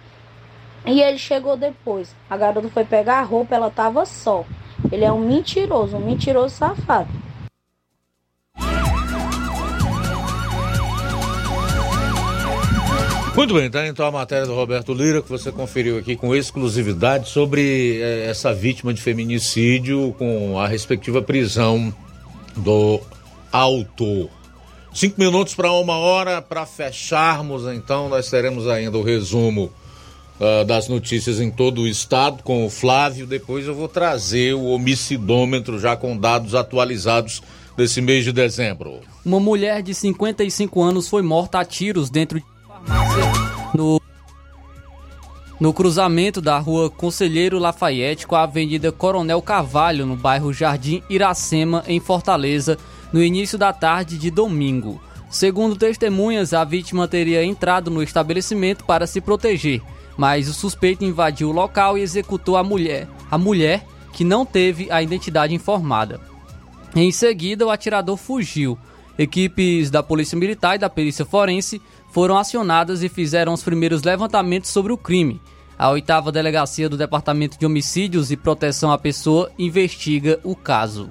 [SPEAKER 11] e ele chegou depois. A garota foi pegar a roupa, ela tava só. Ele é um mentiroso, um mentiroso safado.
[SPEAKER 1] Muito bem, tá então a matéria do Roberto Lira que você conferiu aqui com exclusividade sobre eh, essa vítima de feminicídio com a respectiva prisão do autor. Cinco minutos para uma hora para fecharmos, então nós teremos ainda o resumo uh, das notícias em todo o estado com o Flávio. Depois eu vou trazer o homicidômetro já com dados atualizados desse mês de dezembro.
[SPEAKER 3] Uma mulher de 55 anos foi morta a tiros dentro de no, no cruzamento da rua Conselheiro Lafayette com a Avenida Coronel Carvalho, no bairro Jardim Iracema, em Fortaleza, no início da tarde de domingo. Segundo testemunhas, a vítima teria entrado no estabelecimento para se proteger, mas o suspeito invadiu o local e executou a mulher, a mulher que não teve a identidade informada. Em seguida, o atirador fugiu. Equipes da Polícia Militar e da Perícia Forense foram acionadas e fizeram os primeiros levantamentos sobre o crime. A oitava delegacia do Departamento de Homicídios e Proteção à Pessoa investiga o caso.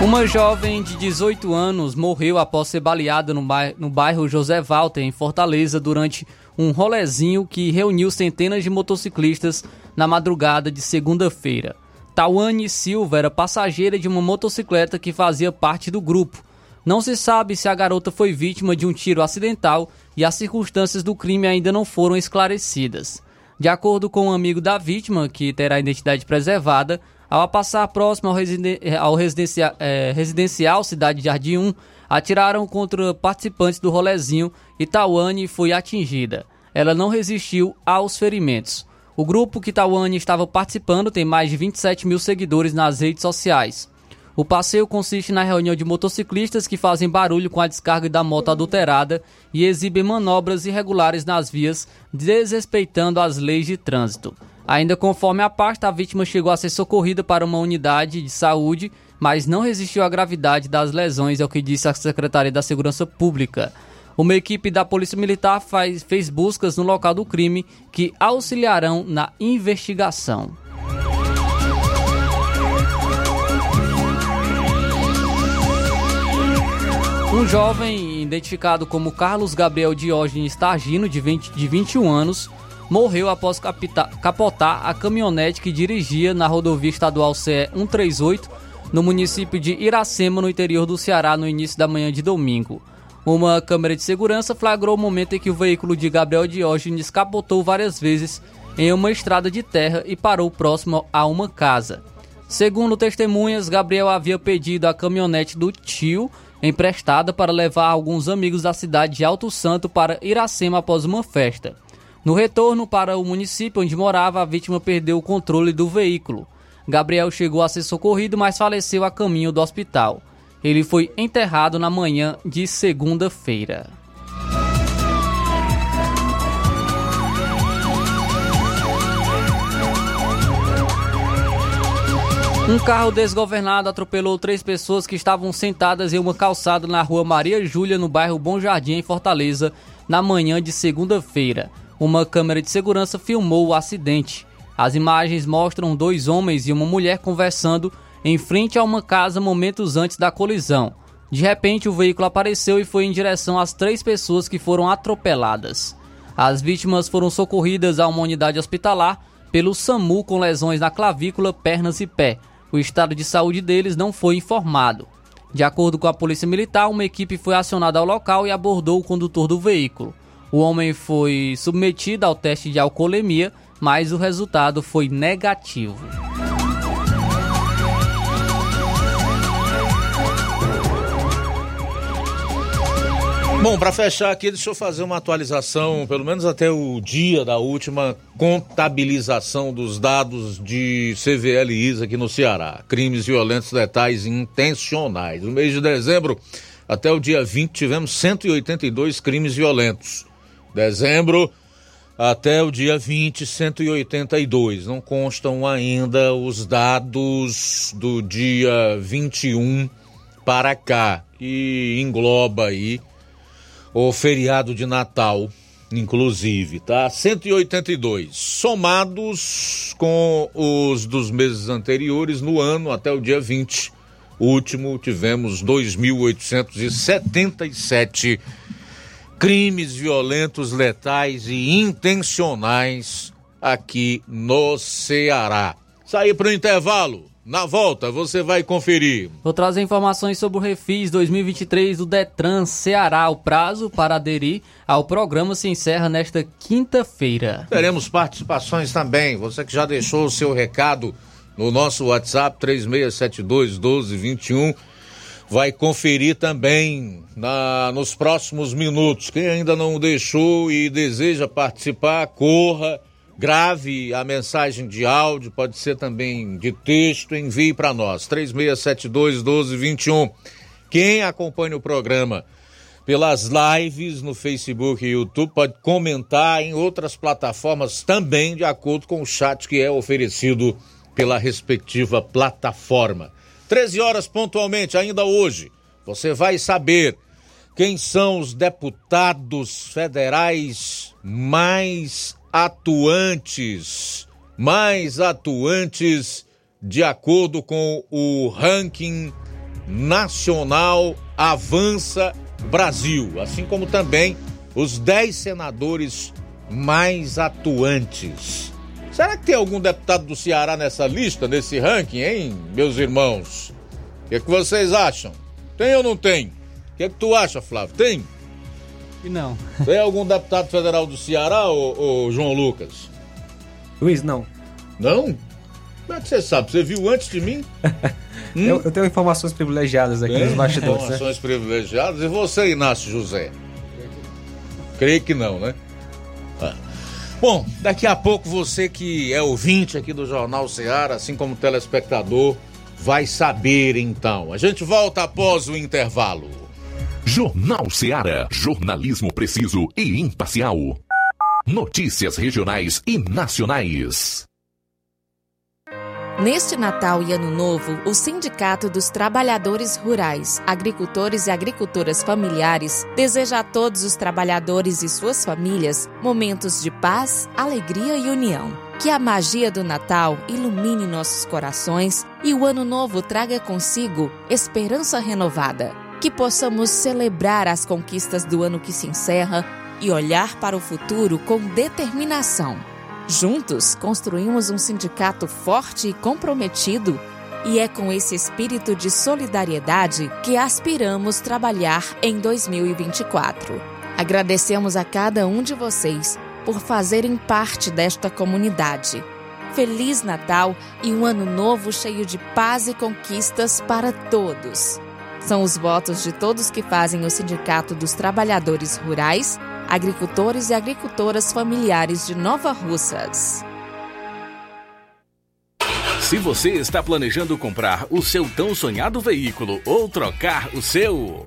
[SPEAKER 3] Uma jovem de 18 anos morreu após ser baleada no bairro, José Walter, em Fortaleza, durante um rolezinho que reuniu centenas de motociclistas na madrugada de segunda-feira. Tawane Silva era passageira de uma motocicleta que fazia parte do grupo. Não se sabe se a garota foi vítima de um tiro acidental e as circunstâncias do crime ainda não foram esclarecidas. De acordo com um amigo da vítima, que terá a identidade preservada, ao passar próximo ao, residen ao residencia é, residencial Cidade Jardim 1, atiraram contra participantes do rolezinho e Tawane foi atingida. Ela não resistiu aos ferimentos. O grupo que Tawane estava participando tem mais de 27 mil seguidores nas redes sociais. O passeio consiste na reunião de motociclistas que fazem barulho com a descarga da moto adulterada e exibem manobras irregulares nas vias, desrespeitando as leis de trânsito. Ainda conforme a pasta, a vítima chegou a ser socorrida para uma unidade de saúde, mas não resistiu à gravidade das lesões, é o que disse a Secretaria da Segurança Pública. Uma equipe da Polícia Militar faz, fez buscas no local do crime que auxiliarão na investigação. Um jovem identificado como Carlos Gabriel Diógenes Targino, de, 20, de 21 anos, morreu após capotar a caminhonete que dirigia na rodovia estadual CE 138 no município de Iracema, no interior do Ceará, no início da manhã de domingo. Uma câmera de segurança flagrou o momento em que o veículo de Gabriel Diógenes capotou várias vezes em uma estrada de terra e parou próximo a uma casa. Segundo testemunhas, Gabriel havia pedido a caminhonete do tio emprestada para levar alguns amigos da cidade de Alto Santo para Iracema após uma festa. No retorno para o município onde morava, a vítima perdeu o controle do veículo. Gabriel chegou a ser socorrido, mas faleceu a caminho do hospital. Ele foi enterrado na manhã de segunda-feira. Um carro desgovernado atropelou três pessoas que estavam sentadas em uma calçada na rua Maria Júlia, no bairro Bom Jardim, em Fortaleza, na manhã de segunda-feira. Uma câmera de segurança filmou o acidente. As imagens mostram dois homens e uma mulher conversando em frente a uma casa momentos antes da colisão. De repente, o veículo apareceu e foi em direção às três pessoas que foram atropeladas. As vítimas foram socorridas a uma unidade hospitalar pelo SAMU com lesões na clavícula, pernas e pé. O estado de saúde deles não foi informado. De acordo com a Polícia Militar, uma equipe foi acionada ao local e abordou o condutor do veículo. O homem foi submetido ao teste de alcoolemia, mas o resultado foi negativo.
[SPEAKER 1] Bom, para fechar aqui, deixa eu fazer uma atualização, pelo menos até o dia da última contabilização dos dados de CVLIs aqui no Ceará. Crimes violentos letais intencionais. No mês de dezembro, até o dia 20, tivemos 182 crimes violentos. Dezembro até o dia 20, 182. Não constam ainda os dados do dia 21 para cá, que engloba aí o feriado de Natal, inclusive, tá? 182 somados com os dos meses anteriores no ano até o dia 20. O último tivemos 2.877 crimes violentos, letais e intencionais aqui no Ceará. Sair para o intervalo. Na volta, você vai conferir.
[SPEAKER 3] Vou trazer informações sobre o Refis 2023 do Detran Ceará. O prazo para aderir ao programa se encerra nesta quinta-feira.
[SPEAKER 1] Teremos participações também. Você que já deixou o seu recado no nosso WhatsApp 3672 1221 vai conferir também na, nos próximos minutos. Quem ainda não deixou e deseja participar, corra grave a mensagem de áudio, pode ser também de texto, envie para nós, 3672 1221. Quem acompanha o programa pelas lives no Facebook e YouTube pode comentar em outras plataformas também, de acordo com o chat que é oferecido pela respectiva plataforma. 13 horas pontualmente, ainda hoje, você vai saber quem são os deputados federais mais atuantes, mais atuantes de acordo com o ranking nacional Avança Brasil, assim como também os 10 senadores mais atuantes. Será que tem algum deputado do Ceará nessa lista, nesse ranking, hein, meus irmãos? O que, é que vocês acham? Tem ou não tem? O que, é que tu acha, Flávio? Tem?
[SPEAKER 3] E não.
[SPEAKER 1] Tem algum deputado federal do Ceará, ou João Lucas?
[SPEAKER 2] Luiz, não.
[SPEAKER 1] Não? Como é que você sabe? Você viu antes de mim?
[SPEAKER 2] hum? eu, eu, tenho informações privilegiadas aqui Tem nos bastidores.
[SPEAKER 1] Né? Informações né? privilegiadas. E você, Inácio José? Creio que não, né? Bom, daqui a pouco você que é ouvinte aqui do Jornal Ceará, assim como telespectador, vai saber então. A gente volta após o intervalo.
[SPEAKER 4] Jornal Ceará, jornalismo preciso e imparcial. Notícias regionais e nacionais.
[SPEAKER 6] Neste Natal e Ano Novo, o Sindicato dos Trabalhadores Rurais, Agricultores e Agricultoras Familiares deseja a todos os trabalhadores e suas famílias momentos de paz, alegria e união. Que a magia do Natal ilumine nossos corações e o Ano Novo traga consigo esperança renovada. Que possamos celebrar as conquistas do ano que se encerra e olhar para o futuro com determinação. Juntos, construímos um sindicato forte e comprometido, e é com esse espírito de solidariedade que aspiramos trabalhar em 2024. Agradecemos a cada um de vocês por fazerem parte desta comunidade. Feliz Natal e um ano novo cheio de paz e conquistas para todos. São os votos de todos que fazem o Sindicato dos Trabalhadores Rurais agricultores e agricultoras familiares de Nova Russas.
[SPEAKER 8] Se você está planejando comprar o seu tão sonhado veículo ou trocar o seu.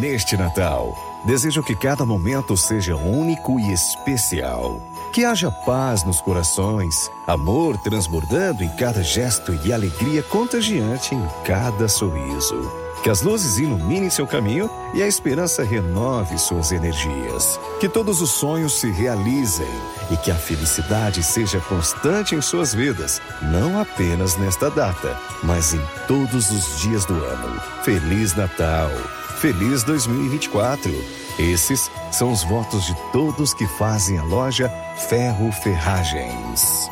[SPEAKER 15] Neste Natal, desejo que cada momento seja único e especial. Que haja paz nos corações, amor transbordando em cada gesto e alegria contagiante em cada sorriso. Que as luzes iluminem seu caminho e a esperança renove suas energias. Que todos os sonhos se realizem e que a felicidade seja constante em suas vidas, não apenas nesta data, mas em todos os dias do ano. Feliz Natal! Feliz 2024! Esses são os votos de todos que fazem a loja Ferro Ferragens.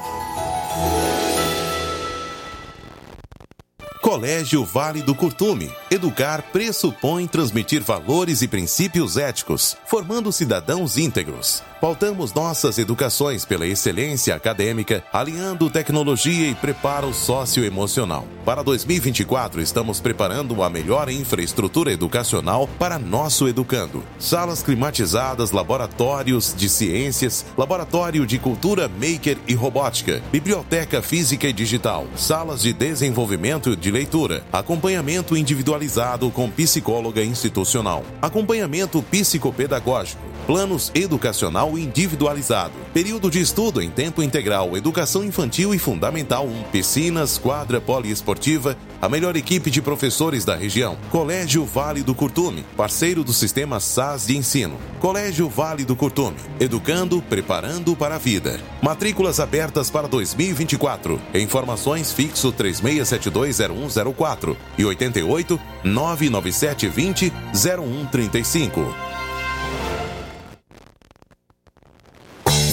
[SPEAKER 17] Colégio Vale do Curtume. Educar pressupõe transmitir valores e princípios éticos, formando cidadãos íntegros. Pautamos nossas educações pela excelência acadêmica, alinhando tecnologia e preparo socioemocional. Para 2024, estamos preparando a melhor infraestrutura educacional para nosso educando. Salas climatizadas, laboratórios de ciências, laboratório de cultura maker e robótica, biblioteca física e digital, salas de desenvolvimento de leitura, acompanhamento individualizado com psicóloga institucional, acompanhamento psicopedagógico, planos educacional individualizado, período de estudo em tempo integral, educação infantil e fundamental 1, piscinas, quadra poliesportiva, a melhor equipe de professores da região. Colégio Vale do Curtume, parceiro do sistema SAS de ensino. Colégio Vale do Curtume, educando, preparando para a vida. Matrículas abertas para 2024. Informações fixo 36720104 e 88 99720 0135.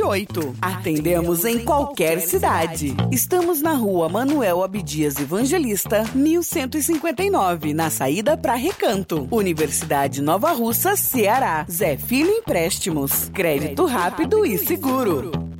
[SPEAKER 18] 981330698 Atendemos em qualquer cidade. Estamos na rua Manuel Abdias Evangelista, 1159, na saída para Recanto. Universidade Nova Russa, Ceará. Zé Filho Empréstimos. Crédito rápido e seguro.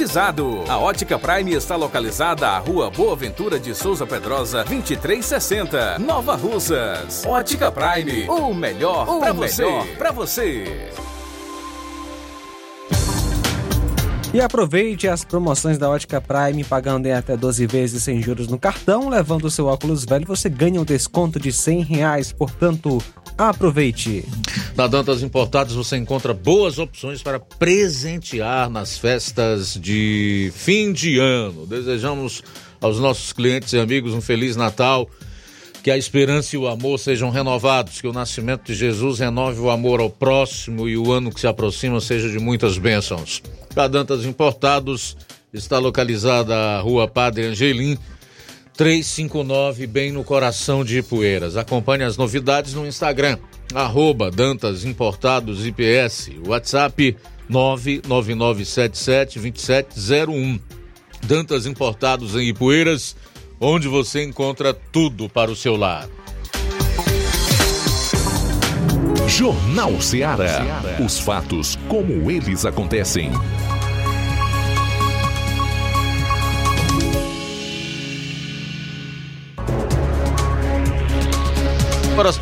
[SPEAKER 8] climatizado. A Ótica Prime está localizada à Rua Boa Ventura de Souza Pedrosa, 2360, Nova Russas. Ótica Prime, o melhor para você, para você.
[SPEAKER 2] E aproveite as promoções da Ótica Prime, pagando em até 12 vezes sem juros no cartão, levando o seu óculos velho, você ganha um desconto de 100 reais, portanto, aproveite.
[SPEAKER 1] Na Dantas Importados você encontra boas opções para presentear nas festas de fim de ano. Desejamos aos nossos clientes e amigos um Feliz Natal, que a esperança e o amor sejam renovados, que o nascimento de Jesus renove o amor ao próximo e o ano que se aproxima seja de muitas bênçãos. A Dantas Importados está localizada a Rua Padre Angelim, 359, bem no coração de Ipueiras. Acompanhe as novidades no Instagram, arroba Dantas Importados IPS, WhatsApp 999772701. Dantas Importados em Ipueiras, onde você encontra tudo para o seu lar.
[SPEAKER 4] Jornal Ceará. Os fatos como eles acontecem.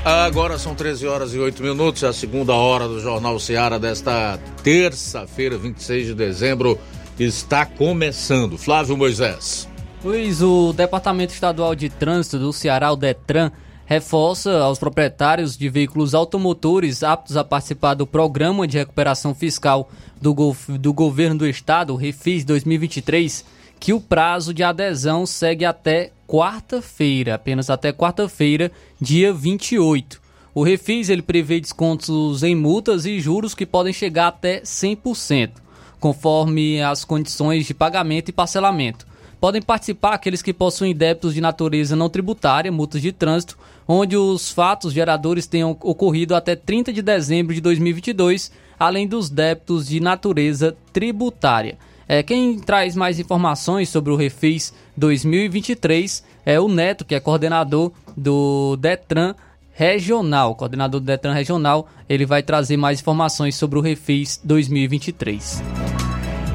[SPEAKER 1] Agora são 13 horas e 8 minutos, é a segunda hora do Jornal Ceará desta terça-feira, 26 de dezembro, está começando. Flávio Moisés.
[SPEAKER 3] Luiz, o Departamento Estadual de Trânsito do Ceará, o DETRAN, reforça aos proprietários de veículos automotores aptos a participar do Programa de Recuperação Fiscal do, go do Governo do Estado, Refis 2023, que o prazo de adesão segue até quarta-feira, apenas até quarta-feira, dia 28. O Refis ele prevê descontos em multas e juros que podem chegar até 100%, conforme as condições de pagamento e parcelamento. Podem participar aqueles que possuem débitos de natureza não tributária, multas de trânsito, onde os fatos geradores tenham ocorrido até 30 de dezembro de 2022, além dos débitos de natureza tributária. É, quem traz mais informações sobre o Refis 2023 é o Neto, que é coordenador do Detran Regional. Coordenador do Detran Regional, ele vai trazer mais informações sobre o Refis 2023.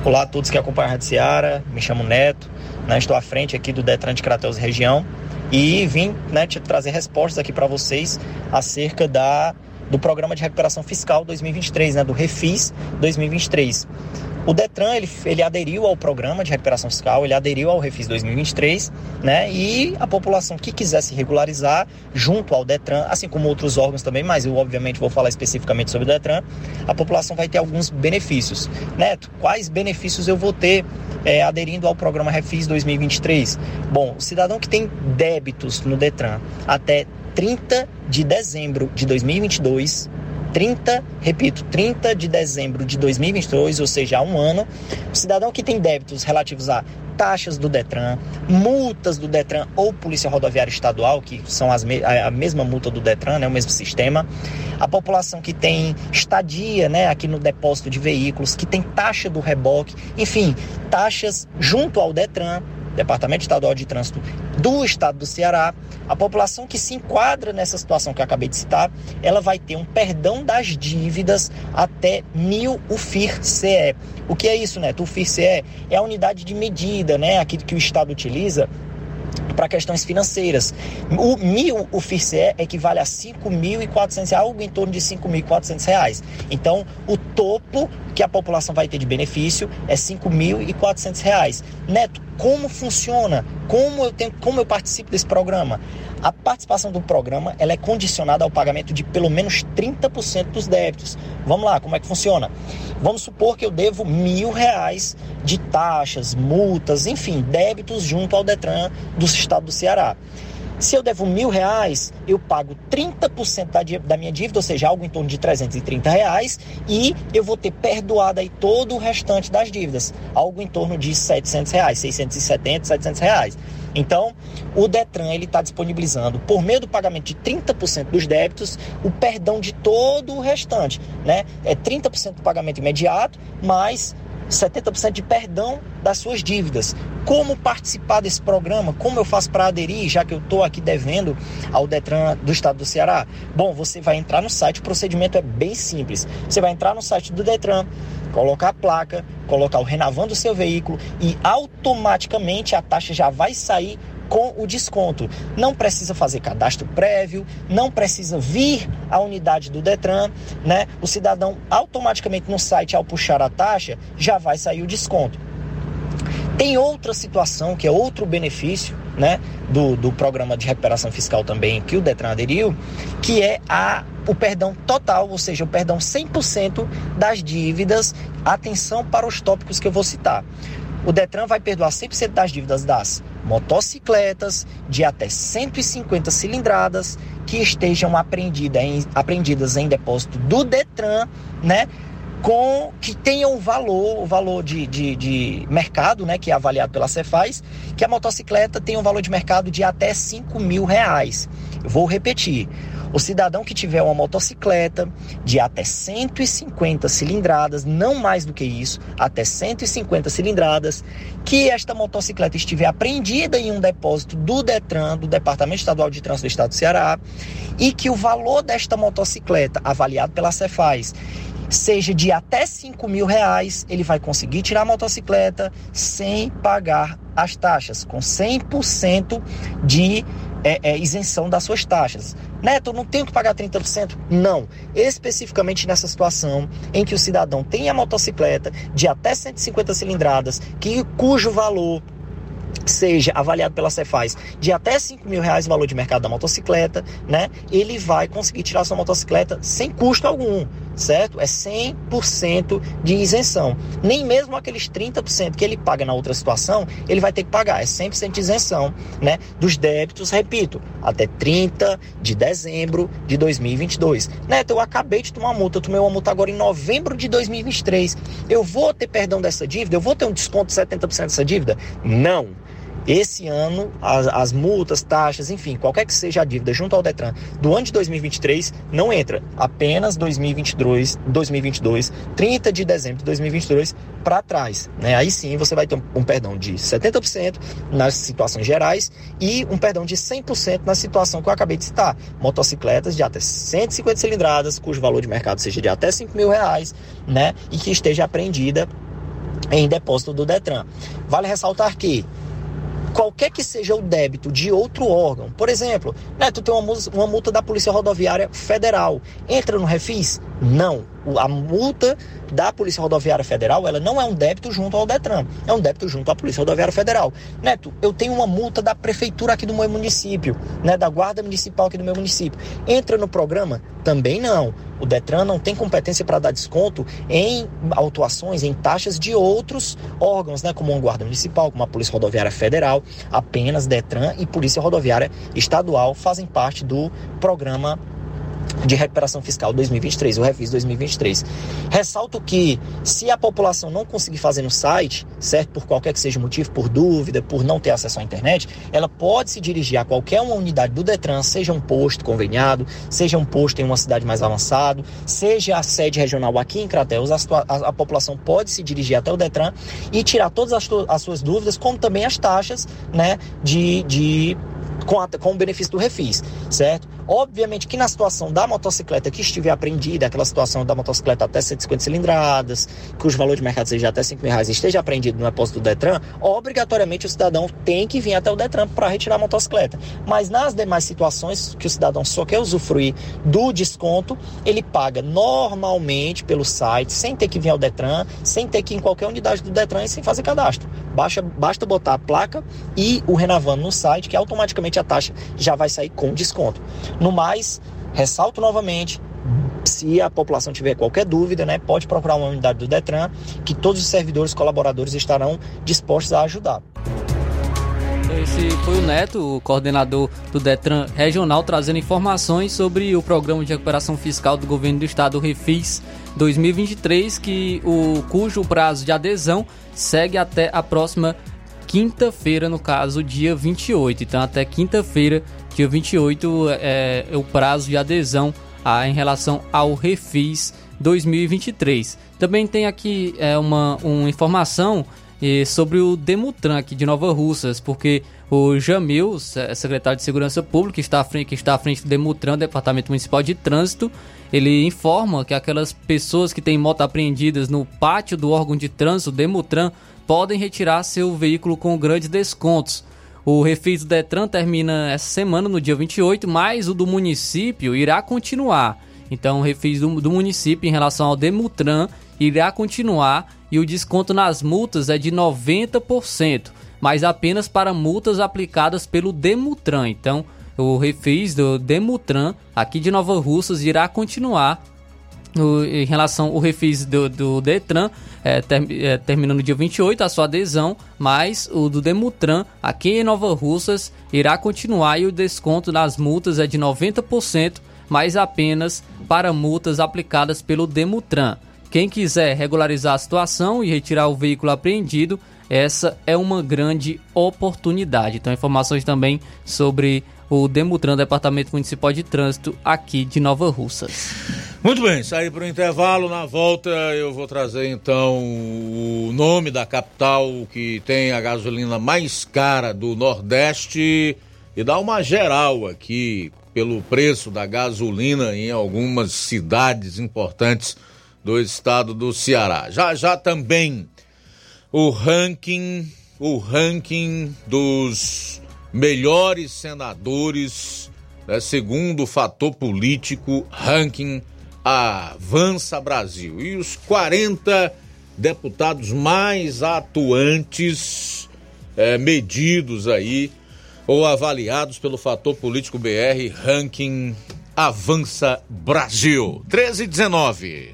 [SPEAKER 19] Olá a todos que acompanham a Rádio Seara, me chamo Neto, né, estou à frente aqui do Detran de Crateus Região e vim né, te trazer respostas aqui para vocês acerca da, do Programa de Recuperação Fiscal 2023, né, do Refis 2023. O Detran ele, ele aderiu ao programa de recuperação fiscal, ele aderiu ao Refis 2023, né? E a população que quiser se regularizar junto ao Detran, assim como outros órgãos também, mas eu obviamente vou falar especificamente sobre o Detran, a população vai ter alguns benefícios. Neto, quais benefícios eu vou ter é, aderindo ao programa Refis 2023? Bom, o cidadão que tem débitos no Detran até 30 de dezembro de 2022 30, repito, 30 de dezembro de 2022, ou seja, há um ano, o cidadão que tem débitos relativos a taxas do Detran, multas do Detran ou Polícia Rodoviária Estadual, que são as me a mesma multa do Detran, né, o mesmo sistema, a população que tem estadia né, aqui no depósito de veículos, que tem taxa do reboque, enfim, taxas junto ao Detran, Departamento Estadual de Trânsito do Estado do Ceará, a população que se enquadra nessa situação que eu acabei de citar, ela vai ter um perdão das dívidas até mil UFIR-CE. O que é isso, Neto? O UFIR-CE é a unidade de medida, né? Aquilo que o Estado utiliza para questões financeiras. O mil, o FIRCE equivale a 5.400, algo em torno de 5.400 reais. Então, o topo que a população vai ter de benefício é 5.400 reais. Neto, como funciona? Como eu tenho, como eu participo desse programa? A participação do programa ela é condicionada ao pagamento de pelo menos 30% dos débitos. Vamos lá, como é que funciona? Vamos supor que eu devo mil reais de taxas, multas, enfim, débitos junto ao Detran do estado do Ceará. Se eu devo mil reais, eu pago 30% da, da minha dívida, ou seja, algo em torno de 330 reais, e eu vou ter perdoado aí todo o restante das dívidas, algo em torno de 700 reais, 670, 700 reais. Então, o Detran ele está disponibilizando, por meio do pagamento de 30% dos débitos, o perdão de todo o restante. Né? É 30% do pagamento imediato, mais 70% de perdão das suas dívidas. Como participar desse programa? Como eu faço para aderir, já que eu estou aqui devendo ao Detran do estado do Ceará? Bom, você vai entrar no site, o procedimento é bem simples. Você vai entrar no site do Detran, colocar a placa, colocar o Renavan do seu veículo e automaticamente a taxa já vai sair com o desconto. Não precisa fazer cadastro prévio, não precisa vir à unidade do Detran, né? O cidadão automaticamente no site ao puxar a taxa já vai sair o desconto. Tem outra situação que é outro benefício né, do, do programa de recuperação fiscal também que o Detran aderiu, que é a, o perdão total, ou seja, o perdão 100% das dívidas. Atenção para os tópicos que eu vou citar. O Detran vai perdoar 100% das dívidas das motocicletas de até 150 cilindradas que estejam apreendidas em, apreendidas em depósito do Detran, né? Com que tenham valor, o valor de, de, de, mercado, né? Que é avaliado pela Cefaz, que a motocicleta tem um valor de mercado de até 5 mil reais. vou repetir. O cidadão que tiver uma motocicleta de até 150 cilindradas, não mais do que isso, até 150 cilindradas, que esta motocicleta estiver apreendida em um depósito do Detran, do Departamento Estadual de Trânsito do Estado do Ceará, e que o valor desta motocicleta, avaliado pela Cefaz, seja de até 5 mil reais, ele vai conseguir tirar a motocicleta sem pagar as taxas, com 100% de é, é, isenção das suas taxas. Neto, não tenho que pagar 30%? Não. Especificamente nessa situação em que o cidadão tem a motocicleta de até 150 cilindradas, que, cujo valor seja avaliado pela Cefaz de até 5 mil reais o valor de mercado da motocicleta, né? Ele vai conseguir tirar sua motocicleta sem custo algum, certo? É 100% de isenção. Nem mesmo aqueles 30% que ele paga na outra situação, ele vai ter que pagar. É 100% de isenção, né? Dos débitos, repito, até 30 de dezembro de 2022. Neto, eu acabei de tomar multa, eu tomei uma multa agora em novembro de 2023. Eu vou ter perdão dessa dívida? Eu vou ter um desconto de 70% dessa dívida? Não. Esse ano, as, as, multas, taxas, enfim, qualquer que seja a dívida junto ao Detran do ano de 2023 não entra. Apenas 2022, 2022 30 de dezembro de 2022 para trás. Né? Aí sim você vai ter um, um, perdão de 70% nas situações gerais e um perdão de 100% na situação que eu acabei de citar. Motocicletas de até 150 cilindradas, cujo valor de mercado seja de até 5 mil reais, né? E que esteja apreendida em depósito do Detran. Vale ressaltar que qualquer que seja o débito de outro órgão, por exemplo, né, tu tem uma, multa da Polícia Rodoviária Federal, entra no refis? Não. A multa da Polícia Rodoviária Federal, ela não é um débito junto ao Detran, é um débito junto à Polícia Rodoviária Federal. Neto, eu tenho uma multa da prefeitura aqui do meu município, né, da Guarda Municipal aqui do meu município. Entra no programa? Também não. O Detran não tem competência para dar desconto em autuações, em taxas de outros órgãos, né, como a Guarda Municipal, como a Polícia Rodoviária Federal. Apenas Detran e Polícia Rodoviária Estadual fazem parte do programa de recuperação fiscal 2023, o Refis 2023. Ressalto que se a população não conseguir fazer no site, certo, por qualquer que seja o motivo, por dúvida, por não ter acesso à internet, ela pode se dirigir a qualquer uma unidade do Detran, seja um posto conveniado, seja um posto em uma cidade mais avançado, seja a sede regional aqui em Crateus, a, a, a população pode se dirigir até o Detran e tirar todas as, as suas dúvidas, como também as taxas, né, de, de com, a, com o benefício do refis, certo? Obviamente que na situação da motocicleta que estiver apreendida, aquela situação da motocicleta até 150 cilindradas, cujo valor de mercado seja até 5 mil reais, esteja apreendido no depósito do Detran, obrigatoriamente o cidadão tem que vir até o Detran para retirar a motocicleta. Mas nas demais situações que o cidadão só quer usufruir do desconto, ele paga normalmente pelo site, sem ter que vir ao Detran, sem ter que ir em qualquer unidade do Detran e sem fazer cadastro. Basta, basta botar a placa e o Renavan no site, que automaticamente a taxa já vai sair com desconto. No mais, ressalto novamente, se a população tiver qualquer dúvida, né, pode procurar uma unidade do Detran, que todos os servidores colaboradores estarão dispostos a ajudar.
[SPEAKER 3] Esse foi o Neto, o coordenador do Detran Regional, trazendo informações sobre o programa de recuperação fiscal do governo do estado, o Refis 2023, que o, cujo prazo de adesão segue até a próxima quinta-feira, no caso, dia 28. Então, até quinta-feira, dia 28, é, é o prazo de adesão a, em relação ao Refis 2023. Também tem aqui é, uma, uma informação é, sobre o Demutran aqui de Nova Russas, porque o Jamil, secretário de Segurança Pública, que está à frente, que está à frente do Demutran, Departamento Municipal de Trânsito, ele informa que aquelas pessoas que têm moto apreendidas no pátio do órgão de trânsito, Demutran, podem retirar seu veículo com grandes descontos. O refis do Detran termina essa semana, no dia 28, mas o do município irá continuar. Então, o refis do, do município em relação ao Demutran irá continuar e o desconto nas multas é de 90%, mas apenas para multas aplicadas pelo Demutran. Então, o refis do Demutran aqui de Nova Russas irá continuar no, em relação ao refis do, do Detran, é, ter, é, terminando no dia 28 a sua adesão, mas o do Demutran aqui em Nova Russas irá continuar e o desconto nas multas é de 90%, mas apenas para multas aplicadas pelo Demutran. Quem quiser regularizar a situação e retirar o veículo apreendido, essa é uma grande oportunidade. Então, informações também sobre o Demutran, Departamento Municipal de Trânsito, aqui de Nova Russas.
[SPEAKER 1] Muito bem, sair para o intervalo. Na volta eu vou trazer então o nome da capital que tem a gasolina mais cara do Nordeste e dar uma geral aqui pelo preço da gasolina em algumas cidades importantes do estado do Ceará. Já já também o ranking, o ranking dos melhores senadores, né, segundo o fator político ranking Avança Brasil. E os 40 deputados mais atuantes é, medidos aí ou avaliados pelo fator político BR ranking Avança Brasil. 13 e 19.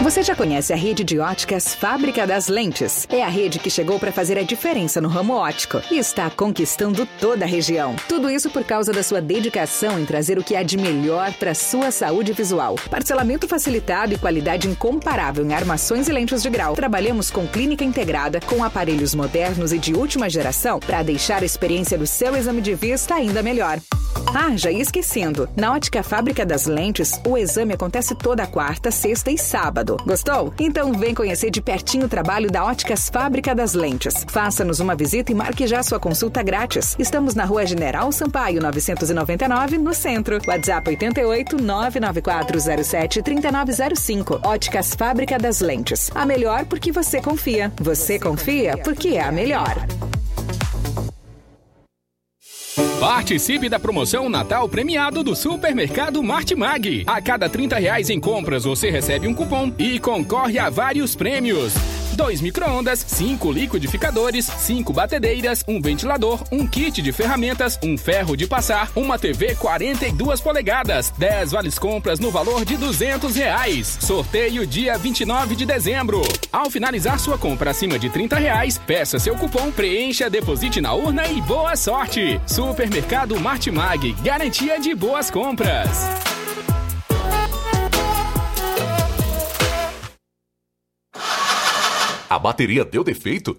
[SPEAKER 20] Você já conhece a rede de óticas Fábrica das Lentes? É a rede que chegou para fazer a diferença no ramo óptico e está conquistando toda a região. Tudo isso por causa da sua dedicação em trazer o que há de melhor para sua saúde visual. Parcelamento facilitado e qualidade incomparável em armações e lentes de grau. Trabalhamos com clínica integrada, com aparelhos modernos e de última geração para deixar a experiência do seu exame de vista ainda melhor. Ah, já ia esquecendo. Na ótica Fábrica das Lentes, o exame acontece toda quarta, sexta e sábado. Gostou? Então vem conhecer de pertinho o trabalho da Óticas Fábrica das Lentes. Faça-nos uma visita e marque já sua consulta grátis. Estamos na Rua General Sampaio, 999, no centro. WhatsApp 88 99407 3905. Óticas Fábrica das Lentes. A melhor porque você confia. Você confia porque é a melhor.
[SPEAKER 14] Participe da promoção Natal premiado do Supermercado Martimag. A cada 30 reais em compras você recebe um cupom e concorre a vários prêmios. Dois micro-ondas, cinco liquidificadores, cinco batedeiras, um ventilador, um kit de ferramentas, um ferro de passar, uma TV 42 polegadas, 10 vales compras no valor de 200 reais. Sorteio dia 29 de dezembro. Ao finalizar sua compra acima de 30 reais, peça seu cupom, preencha, deposite na urna e boa sorte. Supermercado Martimag, garantia de boas compras.
[SPEAKER 4] A bateria deu defeito?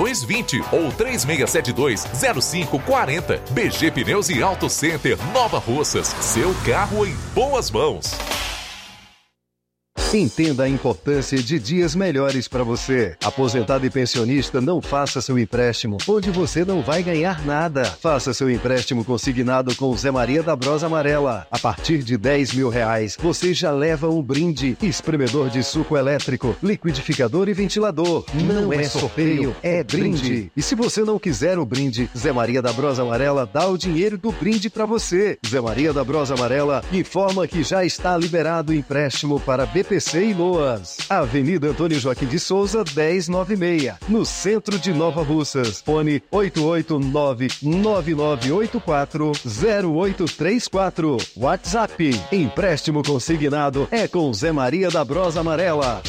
[SPEAKER 4] 3220 ou 3672 0540. BG Pneus e Auto Center Nova Russas. Seu carro em boas mãos.
[SPEAKER 21] Entenda a importância de dias melhores para você. Aposentado e pensionista, não faça seu empréstimo, onde você não vai ganhar nada. Faça seu empréstimo consignado com Zé Maria da Brosa Amarela. A partir de 10 mil reais, você já leva um brinde: espremedor de suco elétrico, liquidificador e ventilador. Não é sorteio, é brinde. E se você não quiser o brinde, Zé Maria da Brosa Amarela dá o dinheiro do brinde para você. Zé Maria da Brosa Amarela informa que já está liberado o empréstimo para BPC e Loas. Avenida Antônio Joaquim de Souza, 1096, no centro de Nova Russas. Fone 889-9984-0834. WhatsApp. Empréstimo consignado é com Zé Maria da Brosa Amarela.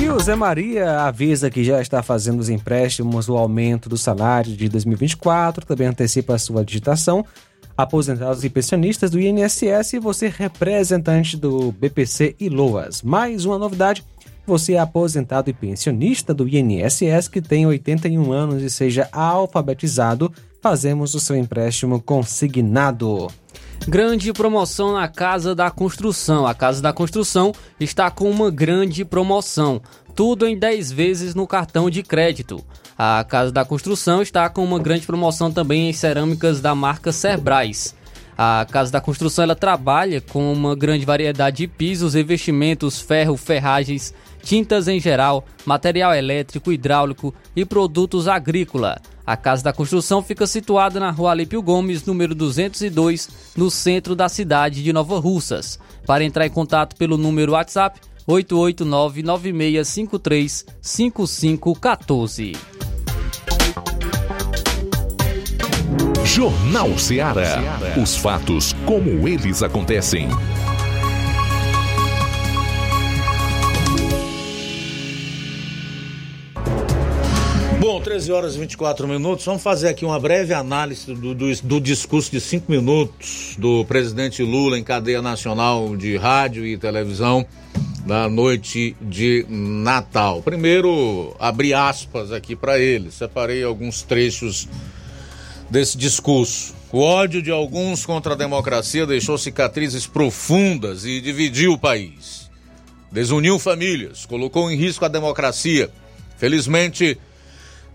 [SPEAKER 2] E o Zé Maria avisa que já está fazendo os empréstimos, o aumento do salário de 2024, também antecipa a sua digitação aposentados e pensionistas do INSS e você representante do BPC e Loas. Mais uma novidade, você é aposentado e pensionista do INSS que tem 81 anos e seja alfabetizado, fazemos o seu empréstimo consignado.
[SPEAKER 3] Grande promoção na Casa da Construção. A Casa da Construção está com uma grande promoção. Tudo em 10 vezes no cartão de crédito. A Casa da Construção está com uma grande promoção também em cerâmicas da marca Cerbrais. A Casa da Construção ela trabalha com uma grande variedade de pisos, revestimentos, ferro, ferragens, tintas em geral, material elétrico, hidráulico e produtos agrícola. A Casa da Construção fica situada na Rua Alípio Gomes, número 202, no centro da cidade de Nova Russas. Para entrar em contato pelo número WhatsApp 88996535514.
[SPEAKER 4] Jornal Ceará. Os fatos como eles acontecem.
[SPEAKER 1] Bom, 13 horas e 24 minutos. Vamos fazer aqui uma breve análise do, do, do, discurso de cinco minutos do presidente Lula em cadeia nacional de rádio e televisão na noite de Natal. Primeiro, abri aspas aqui para ele. Separei alguns trechos desse discurso. O ódio de alguns contra a democracia deixou cicatrizes profundas e dividiu o país. Desuniu famílias, colocou em risco a democracia. Felizmente,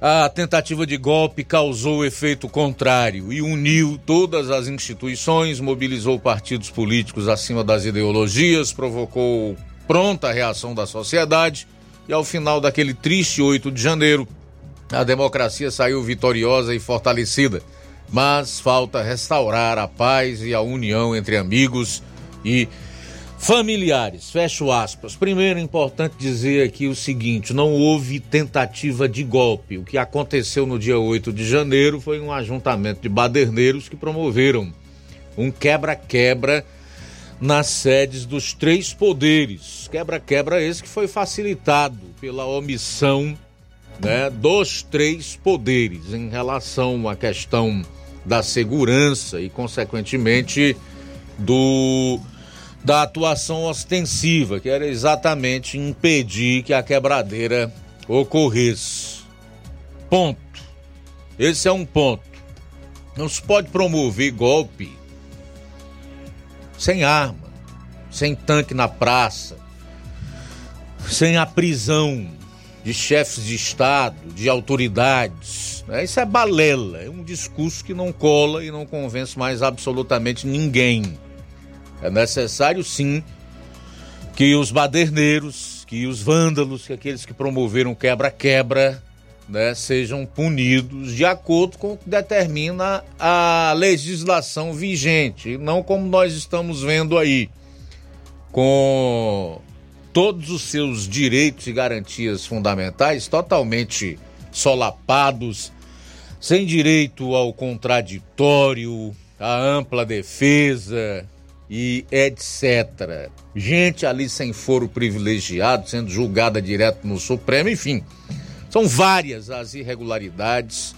[SPEAKER 1] a tentativa de golpe causou efeito contrário e uniu todas as instituições, mobilizou partidos políticos acima das ideologias, provocou pronta reação da sociedade e, ao final daquele triste 8 de janeiro, a democracia saiu vitoriosa e fortalecida. Mas falta restaurar a paz e a união entre amigos e Familiares, fecho aspas. Primeiro, é importante dizer aqui o seguinte: não houve tentativa de golpe. O que aconteceu no dia 8 de janeiro foi um ajuntamento de baderneiros que promoveram um quebra-quebra nas sedes dos três poderes. Quebra-quebra esse que foi facilitado pela omissão né, dos três poderes em relação à questão da segurança e, consequentemente, do da atuação ostensiva, que era exatamente impedir que a quebradeira ocorresse. Ponto. Esse é um ponto. Não se pode promover golpe sem arma, sem tanque na praça, sem a prisão de chefes de Estado, de autoridades. Né? Isso é balela, é um discurso que não cola e não convence mais absolutamente ninguém. É necessário sim que os baderneiros, que os vândalos, que aqueles que promoveram quebra-quebra, né, sejam punidos de acordo com o que determina a legislação vigente, não como nós estamos vendo aí, com todos os seus direitos e garantias fundamentais totalmente solapados, sem direito ao contraditório, à ampla defesa, e etc. Gente ali sem foro privilegiado, sendo julgada direto no Supremo, enfim. São várias as irregularidades,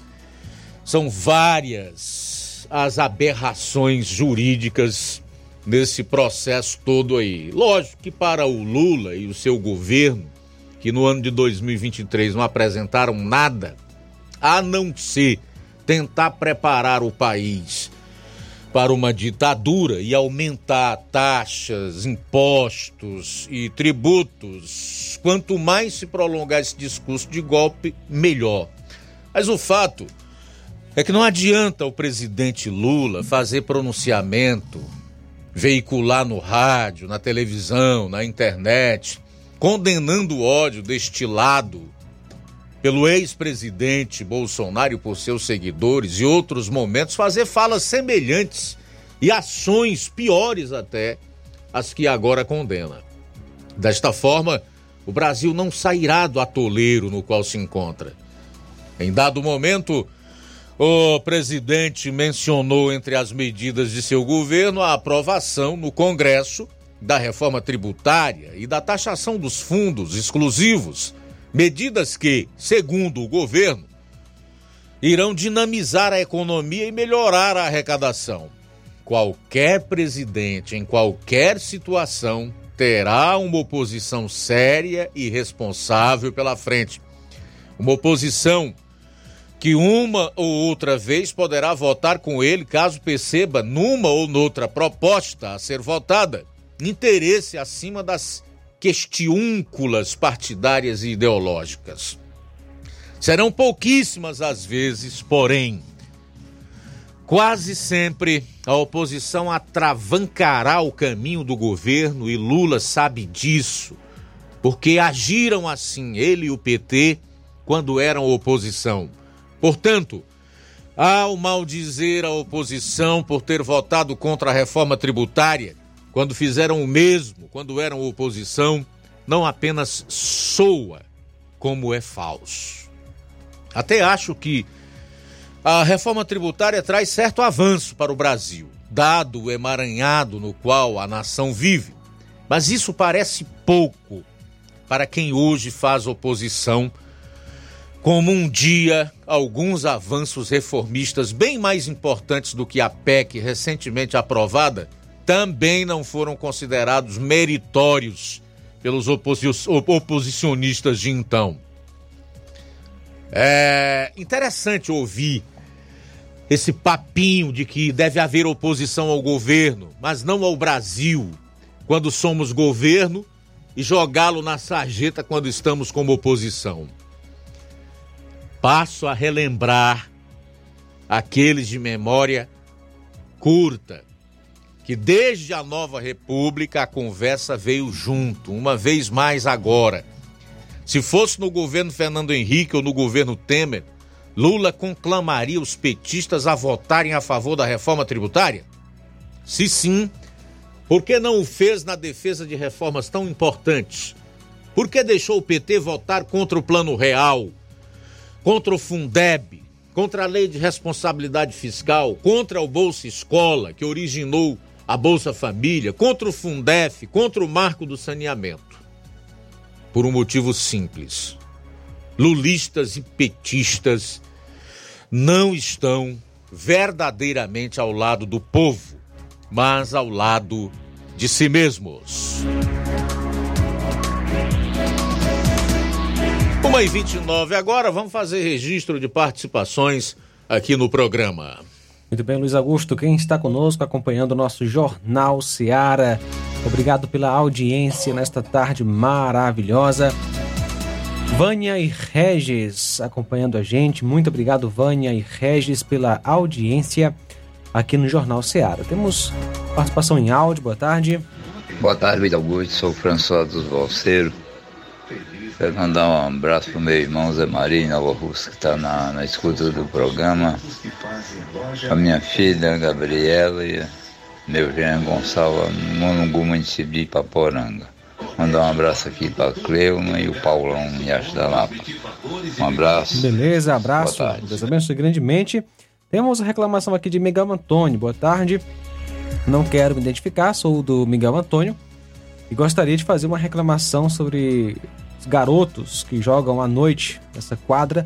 [SPEAKER 1] são várias as aberrações jurídicas nesse processo todo aí. Lógico que para o Lula e o seu governo, que no ano de 2023 não apresentaram nada, a não ser tentar preparar o país para uma ditadura e aumentar taxas, impostos e tributos, quanto mais se prolongar esse discurso de golpe, melhor. Mas o fato é que não adianta o presidente Lula fazer pronunciamento, veicular no rádio, na televisão, na internet, condenando o ódio destilado pelo ex-presidente Bolsonaro e por seus seguidores e outros momentos fazer falas semelhantes e ações piores até as que agora condena. Desta forma, o Brasil não sairá do atoleiro no qual se encontra. Em dado momento, o presidente mencionou entre as medidas de seu governo a aprovação no Congresso da reforma tributária e da taxação dos fundos exclusivos Medidas que, segundo o governo, irão dinamizar a economia e melhorar a arrecadação. Qualquer presidente, em qualquer situação, terá uma oposição séria e responsável pela frente. Uma oposição que uma ou outra vez poderá votar com ele caso perceba numa ou noutra proposta a ser votada interesse acima das questiúnculas partidárias e ideológicas. Serão pouquíssimas as vezes, porém, quase sempre a oposição atravancará o caminho do governo e Lula sabe disso, porque agiram assim, ele e o PT, quando eram oposição. Portanto, ao maldizer a oposição por ter votado contra a reforma tributária, quando fizeram o mesmo, quando eram oposição, não apenas soa, como é falso. Até acho que a reforma tributária traz certo avanço para o Brasil, dado o emaranhado no qual a nação vive. Mas isso parece pouco para quem hoje faz oposição como um dia alguns avanços reformistas bem mais importantes do que a PEC recentemente aprovada também não foram considerados meritórios pelos oposi oposicionistas de então. É interessante ouvir esse papinho de que deve haver oposição ao governo, mas não ao Brasil, quando somos governo, e jogá-lo na sarjeta quando estamos como oposição passo a relembrar aqueles de memória curta, que desde a nova república a conversa veio junto, uma vez mais agora. Se fosse no governo Fernando Henrique ou no governo Temer, Lula conclamaria os petistas a votarem a favor da reforma tributária? Se sim, por que não o fez na defesa de reformas tão importantes? Por que deixou o PT votar contra o Plano Real, contra o Fundeb, contra a lei de responsabilidade fiscal, contra o Bolsa Escola, que originou a Bolsa Família, contra o Fundef, contra o marco do saneamento. Por um motivo simples. Lulistas e petistas não estão verdadeiramente ao lado do povo, mas ao lado de si mesmos. 1 e 29 agora, vamos fazer registro de participações aqui no programa.
[SPEAKER 2] Muito bem, Luiz Augusto, quem está conosco acompanhando o nosso Jornal Seara. Obrigado pela audiência nesta tarde maravilhosa. Vânia e Regis acompanhando a gente. Muito obrigado, Vânia e Regis, pela audiência aqui no Jornal Seara. Temos participação em áudio, boa tarde.
[SPEAKER 22] Boa tarde, Luiz Augusto, sou o François dos Valseiros. Quero mandar um abraço pro meu irmão Zé Maria, Nova Rússia, que está na, na escuta do programa. A minha filha, Gabriela, e meu Jean Gonçalves, Monungu, município de Ipaporanga. Mandar um abraço aqui para Cleuma e o Paulão Yacho da Lapa. Um abraço.
[SPEAKER 2] Beleza, abraço. Deus abençoe grandemente. Temos a reclamação aqui de Miguel Antônio. Boa tarde. Não quero me identificar, sou do Miguel Antônio e gostaria de fazer uma reclamação sobre garotos que jogam à noite nessa quadra.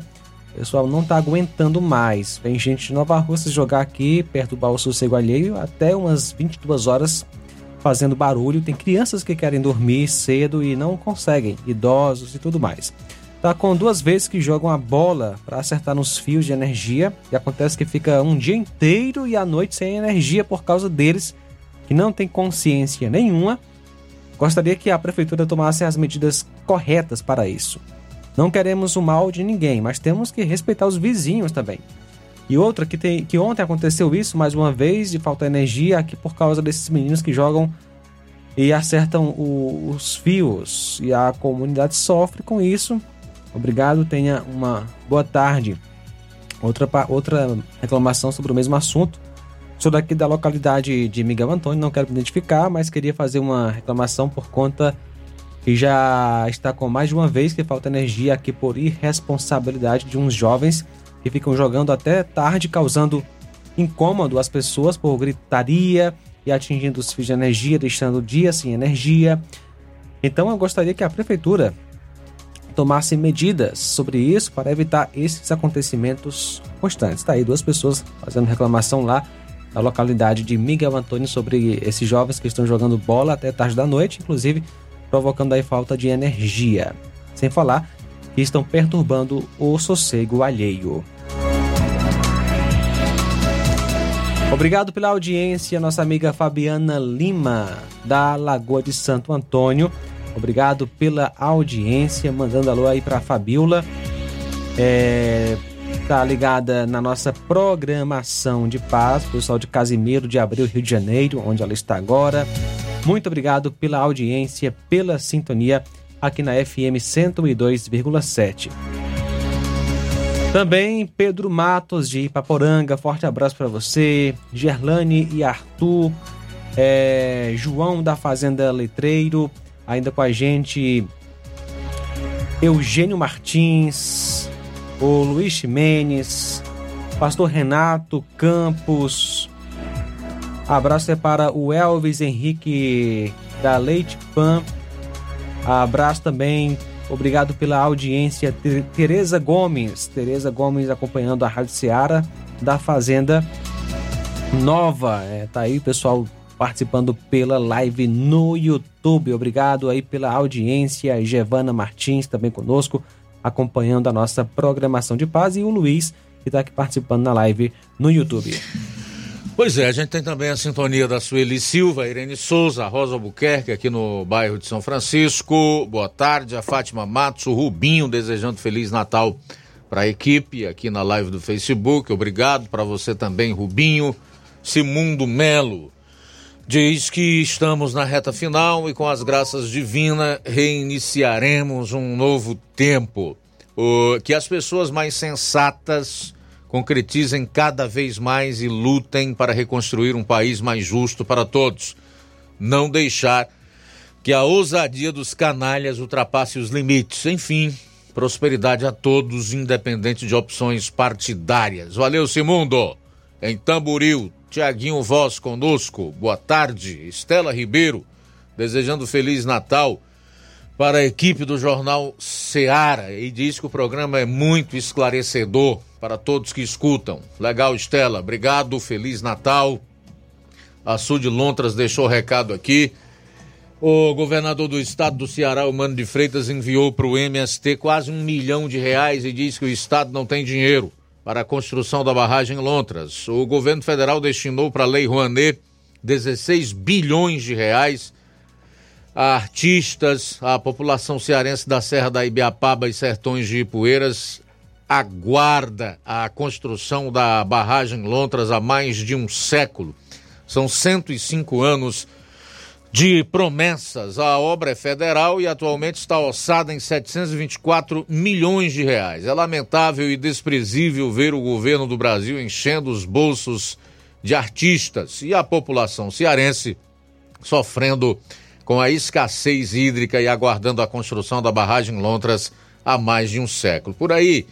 [SPEAKER 2] O pessoal não tá aguentando mais. Vem gente de Nova Rússia jogar aqui perto do baú sossego alheio até umas 22 horas fazendo barulho. Tem crianças que querem dormir cedo e não conseguem, idosos e tudo mais. Tá com duas vezes que jogam a bola para acertar nos fios de energia e acontece que fica um dia inteiro e a noite sem energia por causa deles que não tem consciência nenhuma Gostaria que a prefeitura tomasse as medidas corretas para isso. Não queremos o mal de ninguém, mas temos que respeitar os vizinhos também. E outra que, tem, que ontem aconteceu isso mais uma vez de falta de energia aqui por causa desses meninos que jogam e acertam o, os fios e a comunidade sofre com isso. Obrigado, tenha uma boa tarde. Outra, outra reclamação sobre o mesmo assunto. Sou daqui da localidade de Miguel Antônio, não quero me identificar, mas queria fazer uma reclamação por conta que já está com mais de uma vez que falta energia aqui por irresponsabilidade de uns jovens que ficam jogando até tarde, causando incômodo às pessoas por gritaria e atingindo os fios de energia, deixando o dia sem energia. Então eu gostaria que a prefeitura tomasse medidas sobre isso para evitar esses acontecimentos constantes. Está aí duas pessoas fazendo reclamação lá da localidade de Miguel Antônio sobre esses jovens que estão jogando bola até tarde da noite, inclusive provocando aí falta de energia. Sem falar que estão perturbando o sossego alheio. Obrigado pela audiência, nossa amiga Fabiana Lima, da Lagoa de Santo Antônio. Obrigado pela audiência, mandando alô aí para Fabiola. É, tá ligada na nossa programação de paz, pessoal de Casimiro de Abril, Rio de Janeiro, onde ela está agora. Muito obrigado pela audiência, pela sintonia aqui na FM 102,7. Também Pedro Matos de Ipaporanga, forte abraço para você. Gerlane e Arthur, é, João da Fazenda Letreiro, ainda com a gente. Eugênio Martins, o Luiz Ximenes, pastor Renato Campos. Abraço é para o Elvis Henrique da Leite Pan. Abraço também Obrigado pela audiência. Ter- Tereza Gomes. Tereza Gomes acompanhando a Rádio Seara da Fazenda Nova. É, tá aí o pessoal participando pela live no YouTube. Obrigado aí pela audiência. Giovana Martins também conosco, acompanhando a nossa programação de paz. E o Luiz, que está aqui participando na live no YouTube.
[SPEAKER 1] Pois é, a gente tem também a sintonia da Sueli Silva, Irene Souza, Rosa Albuquerque, aqui no bairro de São Francisco. Boa tarde, a Fátima Matos, o Rubinho, desejando Feliz Natal para a equipe aqui na live do Facebook. Obrigado para você também, Rubinho. Simundo Melo diz que estamos na reta final e com as graças divinas reiniciaremos um novo tempo. O- que as pessoas mais sensatas concretizem cada vez mais e lutem para reconstruir um país mais justo para todos. Não deixar que a ousadia dos canalhas ultrapasse os limites. Enfim, prosperidade a todos, independente de opções partidárias. Valeu, Simundo! Em Tamboril, Tiaguinho Voz conosco. Boa tarde. Estela Ribeiro, desejando Feliz Natal para a equipe do Jornal Seara e diz que o programa é muito esclarecedor para todos que escutam. Legal, Estela. Obrigado. Feliz Natal. A Sul de Lontras deixou recado aqui. O governador do estado do Ceará, o Mano de Freitas, enviou para o MST quase um milhão de reais e diz que o estado não tem dinheiro para a construção da barragem Lontras. O governo federal destinou para a Lei Rouanet 16 bilhões de reais a artistas, a população cearense da Serra da Ibiapaba e Sertões de Ipueiras aguarda a construção da barragem Lontras há mais de um século. São 105 anos de promessas. A obra é federal e atualmente está orçada em 724 milhões de reais. É lamentável e desprezível ver o governo do Brasil enchendo os bolsos de artistas e a população cearense sofrendo com a escassez hídrica e aguardando a construção da barragem Lontras há mais de um século. Por aí,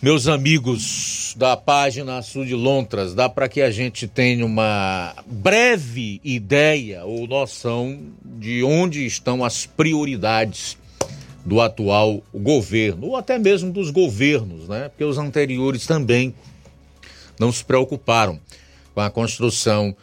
[SPEAKER 1] meus amigos da página Sul de Lontras, dá para que a gente tenha uma breve ideia ou noção de onde estão as prioridades do atual governo, ou até mesmo dos governos, né? Porque os anteriores também não se preocuparam com a construção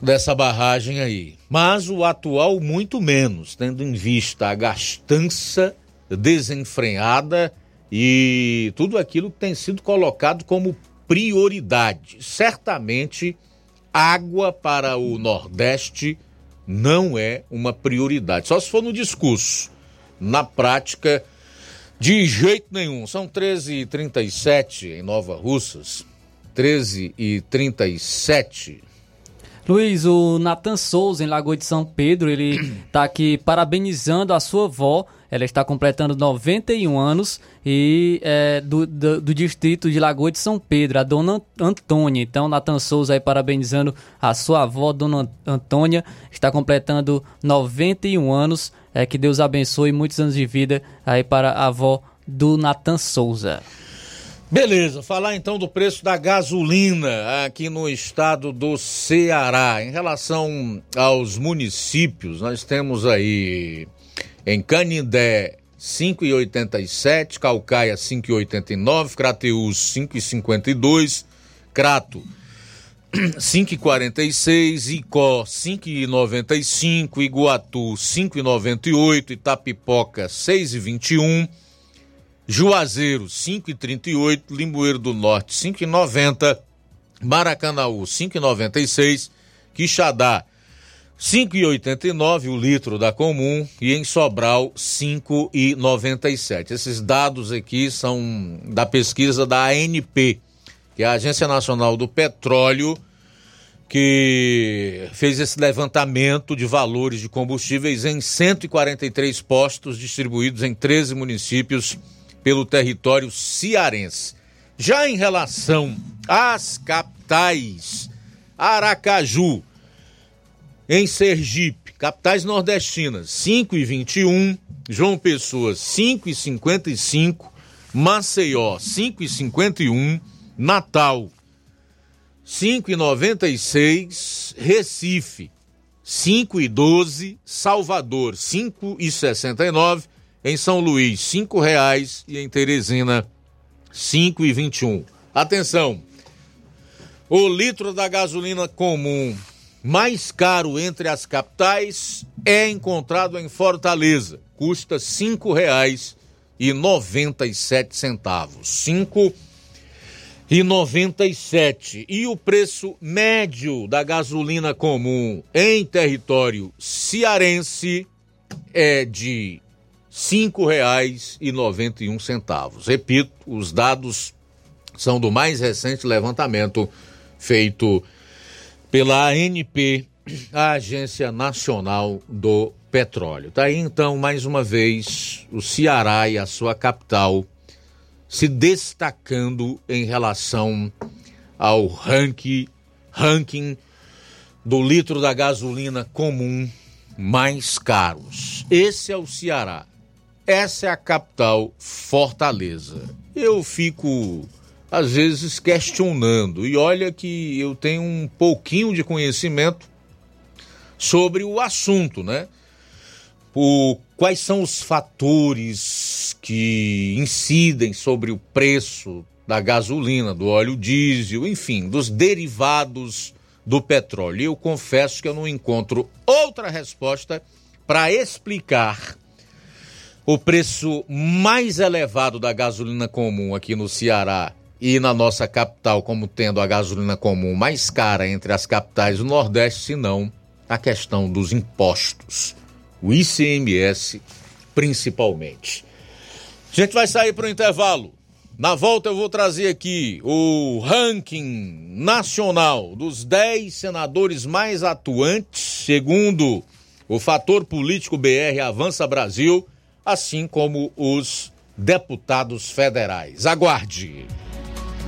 [SPEAKER 1] dessa barragem aí. Mas o atual, muito menos, tendo em vista a gastança desenfreada e tudo aquilo que tem sido colocado como prioridade. Certamente, água para o Nordeste não é uma prioridade, só se for no discurso. Na prática, de jeito nenhum. São 13h37 em Nova Russas. 13h37.
[SPEAKER 3] Luiz, o Nathan Souza, em Lagoa de São Pedro, ele está aqui parabenizando a sua avó. Ela está completando 91 anos e é, do, do, do distrito de Lagoa de São Pedro, a dona Antônia. Então, Nathan Souza aí parabenizando a sua avó, dona Antônia, está completando 91 anos. É, que Deus abençoe muitos anos de vida aí para a avó do Nathan Souza.
[SPEAKER 1] Beleza, falar então do preço da gasolina aqui no estado do Ceará. Em relação aos municípios, nós temos aí em Canindé 5,87, Calcaia 5,89, Crateús 5,52, Crato 5,46, Icó 5,95, Iguatu 5,98, Itapipoca 6,21, Juazeiro 5,38, Limoeiro do Norte 5,90, Maracanaú 5,96, Quixadá 5,89 o litro da comum e em Sobral 5,97. Esses dados aqui são da pesquisa da ANP, que é a Agência Nacional do Petróleo, que fez esse levantamento de valores de combustíveis em 143 postos distribuídos em 13 municípios pelo território cearense. Já em relação às capitais, Aracaju, em Sergipe, capitais nordestinas, 5 e 21, João Pessoa, 5 e 55, Maceió, 5 e 51, Natal, 5 e 96, Recife, 5 e 12, Salvador, 5 e 69 Em São Luís, cinco reais e em Teresina, cinco e vinte e um. Atenção, o litro da gasolina comum mais caro entre as capitais é encontrado em Fortaleza. Custa R$ 5,97. Cinco e 97 e o preço médio da gasolina comum em território cearense é de R$ 5,91. Repito, os dados são do mais recente levantamento feito pela ANP, a Agência Nacional do Petróleo. Tá aí então mais uma vez o Ceará e a sua capital se destacando em relação ao ranking, ranking do litro da gasolina comum mais caros. Esse é o Ceará. Essa é a capital Fortaleza. Eu fico às vezes questionando e olha que eu tenho um pouquinho de conhecimento sobre o assunto, né? O, quais são os fatores que incidem sobre o preço da gasolina, do óleo diesel, enfim, dos derivados do petróleo. E eu confesso que eu não encontro outra resposta para explicar o preço mais elevado da gasolina comum aqui no Ceará e na nossa capital, como tendo a gasolina comum mais cara entre as capitais do Nordeste, senão a questão dos impostos o ICMS principalmente. A gente vai sair para o intervalo. Na volta eu vou trazer aqui o ranking nacional dos 10 senadores mais atuantes, segundo o fator político BR Avança Brasil, assim como os deputados federais. Aguarde.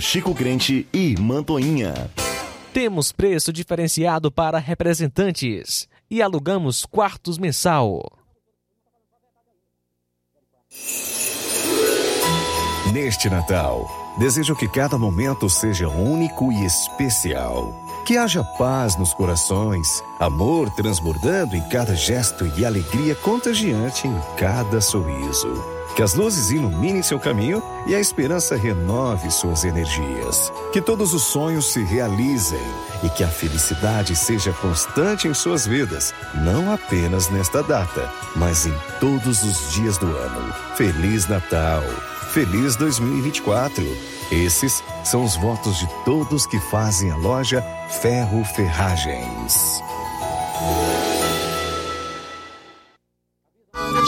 [SPEAKER 23] Chico Crente e Mantoinha.
[SPEAKER 24] Temos preço diferenciado para representantes e alugamos quartos mensal.
[SPEAKER 25] Neste Natal, desejo que cada momento seja único e especial. Que haja paz nos corações, amor transbordando em cada gesto e alegria contagiante em cada sorriso. Que as luzes iluminem seu caminho e a esperança renove suas energias. Que todos os sonhos se realizem e que a felicidade seja constante em suas vidas, não apenas nesta data, mas em todos os dias do ano. Feliz Natal! Feliz 2024! Esses são os votos de todos que fazem a loja Ferro Ferragens.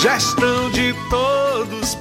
[SPEAKER 13] Gestão de todos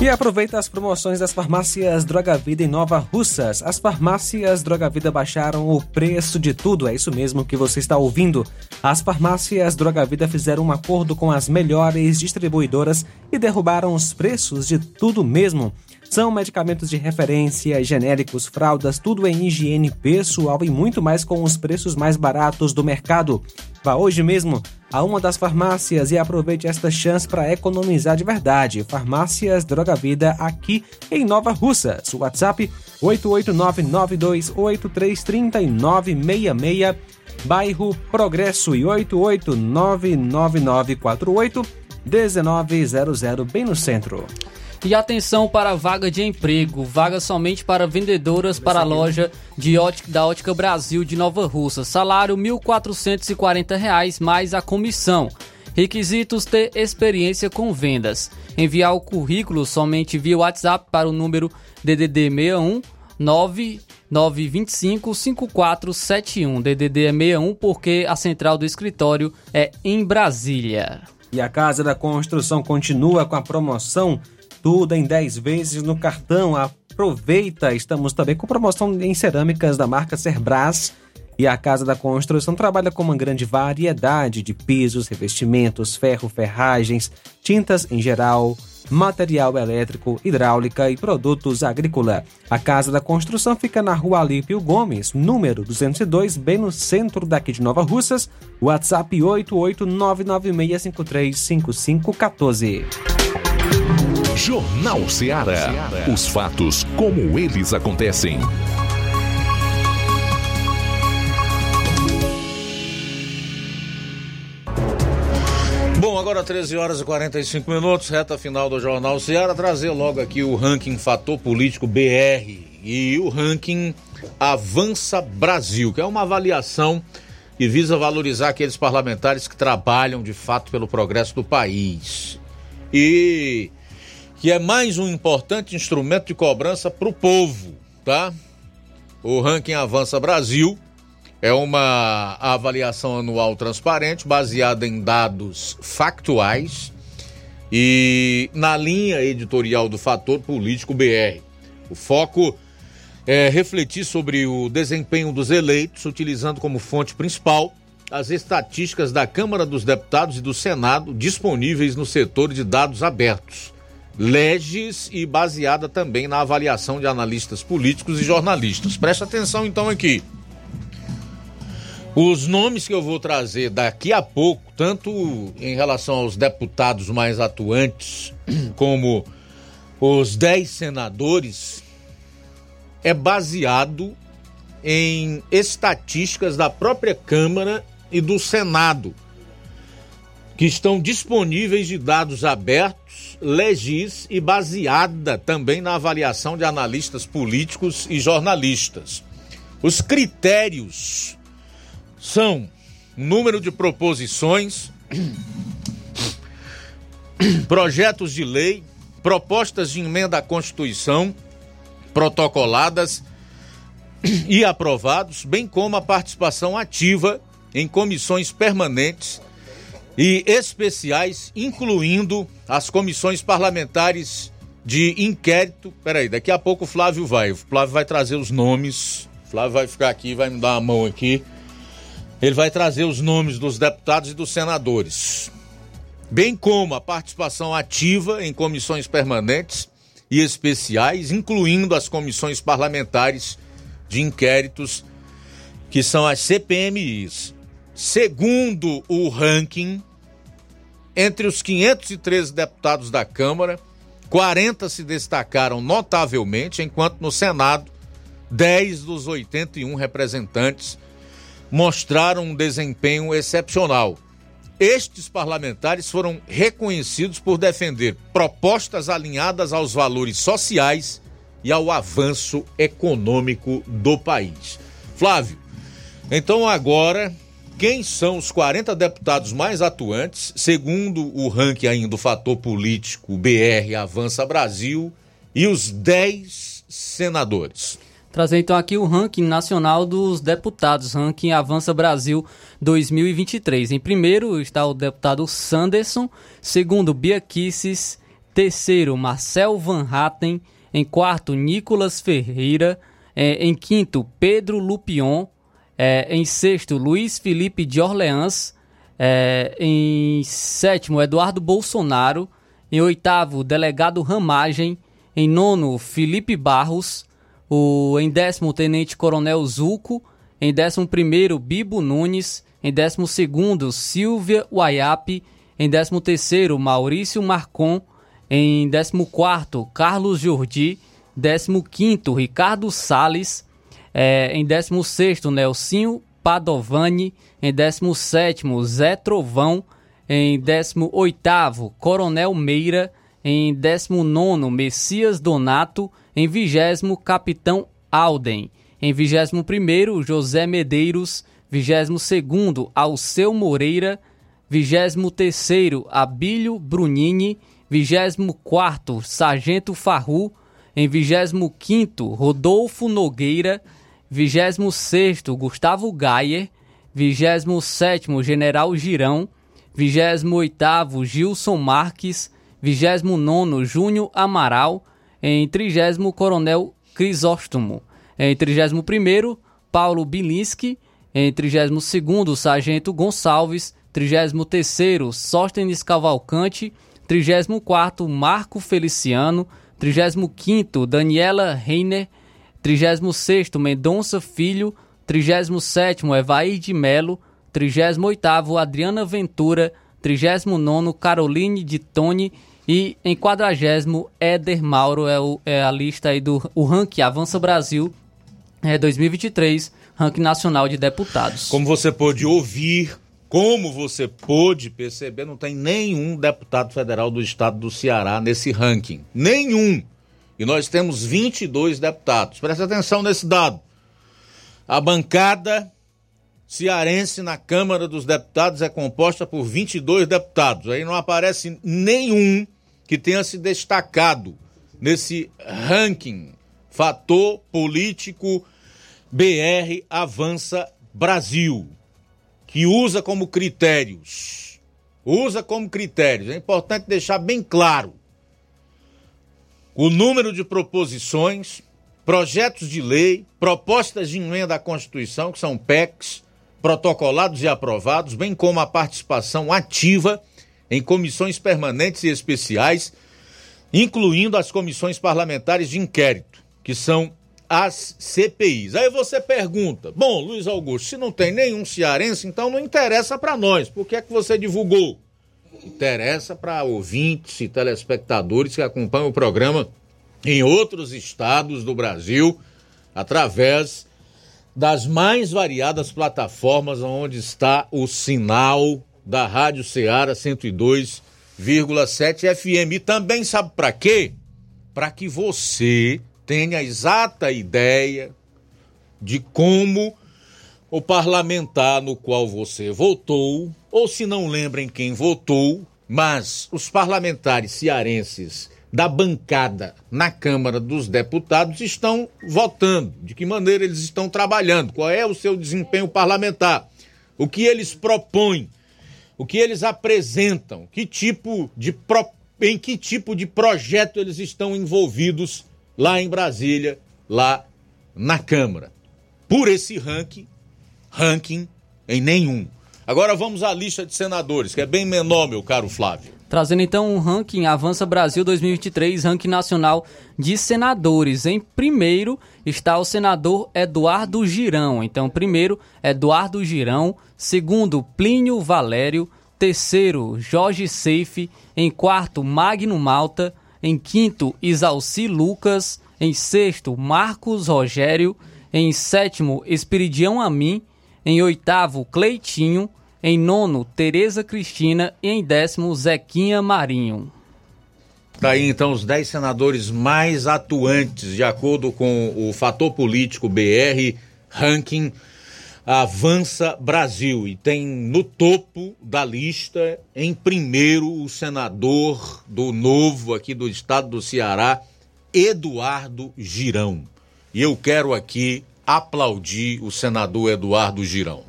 [SPEAKER 24] E aproveita as promoções das farmácias Droga Vida em Nova Russas. As farmácias Droga Vida baixaram o preço de tudo, é isso mesmo que você está ouvindo. As farmácias Droga Vida fizeram um acordo com as melhores distribuidoras e derrubaram os preços de tudo mesmo.
[SPEAKER 2] São medicamentos de referência, genéricos, fraldas, tudo em higiene pessoal e muito mais com os preços mais baratos do mercado. Vá hoje mesmo a uma das farmácias e aproveite esta chance para economizar de verdade. Farmácias Droga Vida aqui em Nova Russas. WhatsApp 88992833966, bairro Progresso e 88999481900 bem no centro.
[SPEAKER 3] E atenção para a vaga de emprego, vaga somente para vendedoras para a loja de ótica, da Ótica Brasil de Nova Russa. Salário R$ 1.440 mais a comissão. Requisitos ter experiência com vendas. Enviar o currículo somente via WhatsApp para o número DDD 61 9925 5471. DDD é 61 porque a central do escritório é em Brasília.
[SPEAKER 2] E a Casa da Construção continua com a promoção tudo em 10 vezes no cartão. Aproveita! Estamos também com promoção em cerâmicas da marca Cerbras. E a Casa da Construção trabalha com uma grande variedade de pisos, revestimentos, ferro, ferragens, tintas em geral, material elétrico, hidráulica e produtos agrícola. A Casa da Construção fica na rua Alípio Gomes, número 202, bem no centro daqui de Nova Russas. WhatsApp 88996535514.
[SPEAKER 4] Jornal Ceará. Os fatos como eles acontecem.
[SPEAKER 1] Bom, agora 13 horas e 45 minutos, reta final do Jornal Ceará, trazer logo aqui o ranking Fator Político BR e o ranking Avança Brasil, que é uma avaliação que visa valorizar aqueles parlamentares que trabalham de fato pelo progresso do país. E que é mais um importante instrumento de cobrança para o povo, tá? O ranking Avança Brasil é uma avaliação anual transparente, baseada em dados factuais e na linha editorial do Fator Político BR. O foco é refletir sobre o desempenho dos eleitos, utilizando como fonte principal as estatísticas da Câmara dos Deputados e do Senado disponíveis no setor de dados abertos, leges e baseada também na avaliação de analistas políticos e jornalistas. Preste atenção então aqui. Os nomes que eu vou trazer daqui a pouco, tanto em relação aos deputados mais atuantes, como os 10 senadores, é baseado em estatísticas da própria Câmara e do Senado, que estão disponíveis de dados abertos, legis e baseada também na avaliação de analistas políticos e jornalistas. Os critérios são número de proposições, projetos de lei, propostas de emenda à Constituição, protocoladas e aprovados, bem como a participação ativa em comissões permanentes e especiais, incluindo as comissões parlamentares de inquérito. Peraí, daqui a pouco o Flávio vai. O Flávio vai trazer os nomes. O Flávio vai ficar aqui, vai me dar uma mão aqui. Ele vai trazer os nomes dos deputados e dos senadores, bem como a participação ativa em comissões permanentes e especiais, incluindo as comissões parlamentares de inquéritos, que são as CPMIs. Segundo o ranking, entre os 513 deputados da Câmara, 40 se destacaram notavelmente, enquanto no Senado, 10 dos 81 representantes mostraram um desempenho excepcional. Estes parlamentares foram reconhecidos por defender propostas alinhadas aos valores sociais e ao avanço econômico do país. Flávio, então agora, quem são os 40 deputados mais atuantes, segundo o ranking ainda do fator político BR Avança Brasil, e os 10 senadores?
[SPEAKER 3] Trazer então aqui o ranking nacional dos deputados, ranking Avança Brasil 2023. Em primeiro está o deputado Sanderson, segundo Bia terceiro Marcel Van Hatten, em quarto Nicolas Ferreira, é, em quinto Pedro Lupion, é, em sexto Luiz Felipe de Orleans, é, em sétimo Eduardo Bolsonaro, em oitavo delegado Ramagem, Em nono, Felipe Barros. O, em décimo, Tenente Coronel Zuco. Em décimo primeiro, Bibo Nunes. Em décimo segundo, Silvia Waiape. Em décimo terceiro, Maurício Marcon. Em décimo quarto, Carlos Jordi. Décimo quinto, Ricardo Sales. É, em décimo sexto, Nelsinho Padovani. Em décimo sétimo, Zé Trovão. Em décimo oitavo, Coronel Meira. Em décimo nono, Messias Donato. Em vigésimo, Capitão Alden. Em vigésimo primeiro, José Medeiros. Vigésimo segundo, Alceu Moreira. Vigésimo terceiro, Abílio Brunini. Vigésimo quarto, Sargento Farru. Em vigésimo quinto, Rodolfo Nogueira. Vigésimo sexto, Gustavo Gayer. Vigésimo sétimo, General Girão. Vigésimo oitavo, Gilson Marques. Vigésimo nono, Júnior Amaral. Em trigésimo, Coronel Crisóstomo. Em trigésimo primeiro, Paulo Bilinski. Em trigésimo segundo, Sargento Gonçalves. Trigésimo terceiro, Sóstenes Cavalcante. Trigésimo quarto, Marco Feliciano. Trigésimo quinto, Daniela Reiner. 36 Mendonça Filho, 37 Evair de Melo, 38 Adriana Ventura, 39 Caroline de Tone e em 40 Éder Mauro é, o, é a lista aí do o ranking Avança Brasil é 2023, ranking nacional de deputados.
[SPEAKER 1] Como você pôde ouvir, como você pôde perceber, não tem nenhum deputado federal do estado do Ceará nesse ranking. Nenhum. E nós temos 22 deputados. Presta atenção nesse dado. A bancada cearense na Câmara dos Deputados é composta por 22 deputados. Aí não aparece nenhum que tenha se destacado nesse ranking. Fator político BR Avança Brasil, que usa como critérios. Usa como critérios. É importante deixar bem claro o número de proposições, projetos de lei, propostas de emenda à Constituição, que são PECs, protocolados e aprovados, bem como a participação ativa em comissões permanentes e especiais, incluindo as comissões parlamentares de inquérito, que são as CPIs. Aí você pergunta: bom, Luiz Augusto, se não tem nenhum cearense, então não interessa para nós. Por que é que você divulgou? Interessa para ouvintes e telespectadores que acompanham o programa em outros estados do Brasil, através das mais variadas plataformas onde está o sinal da Rádio Ceará 102,7 FM. E também sabe para quê? Para que você tenha a exata ideia de como o parlamentar no qual você votou ou se não lembrem quem votou, mas os parlamentares cearenses da bancada na Câmara dos Deputados estão votando, de que maneira eles estão trabalhando, qual é o seu desempenho parlamentar, o que eles propõem, o que eles apresentam, que tipo de em que tipo de projeto eles estão envolvidos lá em Brasília, lá na Câmara. Por esse ranking, ranking em nenhum Agora vamos à lista de senadores, que é bem menor, meu caro Flávio.
[SPEAKER 3] Trazendo então um ranking Avança Brasil 2023, ranking nacional de senadores. Em primeiro está o senador Eduardo Girão. Então, primeiro, Eduardo Girão. Segundo, Plínio Valério. Terceiro, Jorge Seife. Em quarto, Magno Malta. Em quinto, Isalci Lucas. Em sexto, Marcos Rogério. Em sétimo, Espiridião Amin. Em oitavo, Cleitinho. Em nono, Tereza Cristina. E em décimo, Zequinha Marinho.
[SPEAKER 1] Tá aí então os 10 senadores mais atuantes, de acordo com o fator político BR Ranking Avança Brasil. E tem no topo da lista, em primeiro, o senador do Novo aqui do estado do Ceará, Eduardo Girão. E eu quero aqui aplaudir o senador Eduardo Girão.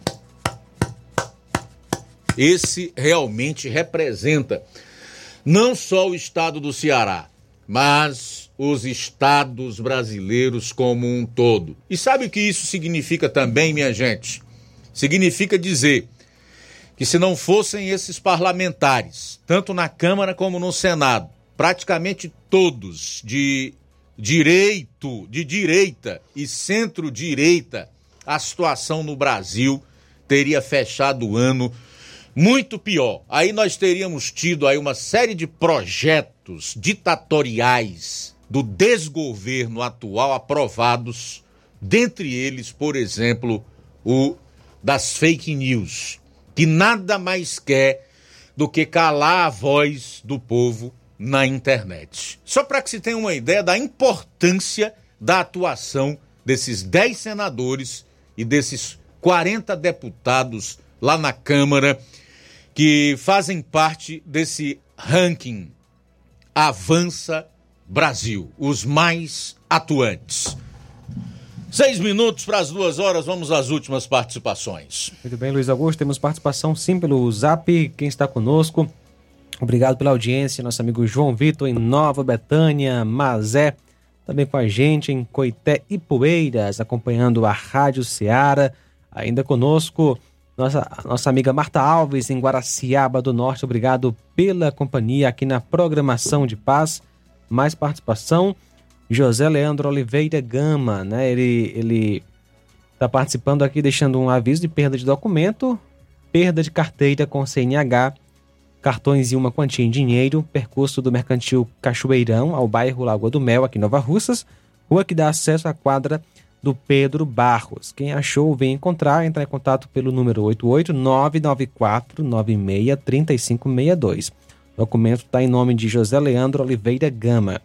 [SPEAKER 1] Esse realmente representa não só o estado do Ceará, mas os estados brasileiros como um todo. E sabe o que isso significa também, minha gente? Significa dizer que se não fossem esses parlamentares, tanto na Câmara como no Senado, praticamente todos de direito, de direita e centro-direita, a situação no Brasil teria fechado o ano muito pior. Aí nós teríamos tido aí uma série de projetos ditatoriais do desgoverno atual aprovados, dentre eles, por exemplo, o das fake news, que nada mais quer do que calar a voz do povo na internet. Só para que se tenha uma ideia da importância da atuação desses 10 senadores e desses 40 deputados lá na Câmara que fazem parte desse ranking Avança Brasil, os mais atuantes. Seis minutos para as duas horas, vamos às últimas participações.
[SPEAKER 2] Muito bem, Luiz Augusto, temos participação sim pelo Zap, quem está conosco. Obrigado pela audiência, nosso amigo João Vitor em Nova Betânia, Mazé, também com a gente em Coité e Poeiras, acompanhando a Rádio Ceará. Ainda conosco, nossa, nossa amiga Marta Alves em Guaraciaba do Norte. Obrigado pela companhia aqui na programação de paz. Mais participação. José Leandro Oliveira Gama, né? Ele ele está participando aqui deixando um aviso de perda de documento, perda de carteira com CNH cartões e uma quantia em dinheiro, percurso do Mercantil Cachoeirão ao bairro Lagoa do Mel, aqui em Nova Russas, rua que dá acesso à quadra do Pedro Barros. Quem achou, vem encontrar, entrar em contato pelo número 88994963562. O documento está em nome de José Leandro Oliveira Gama.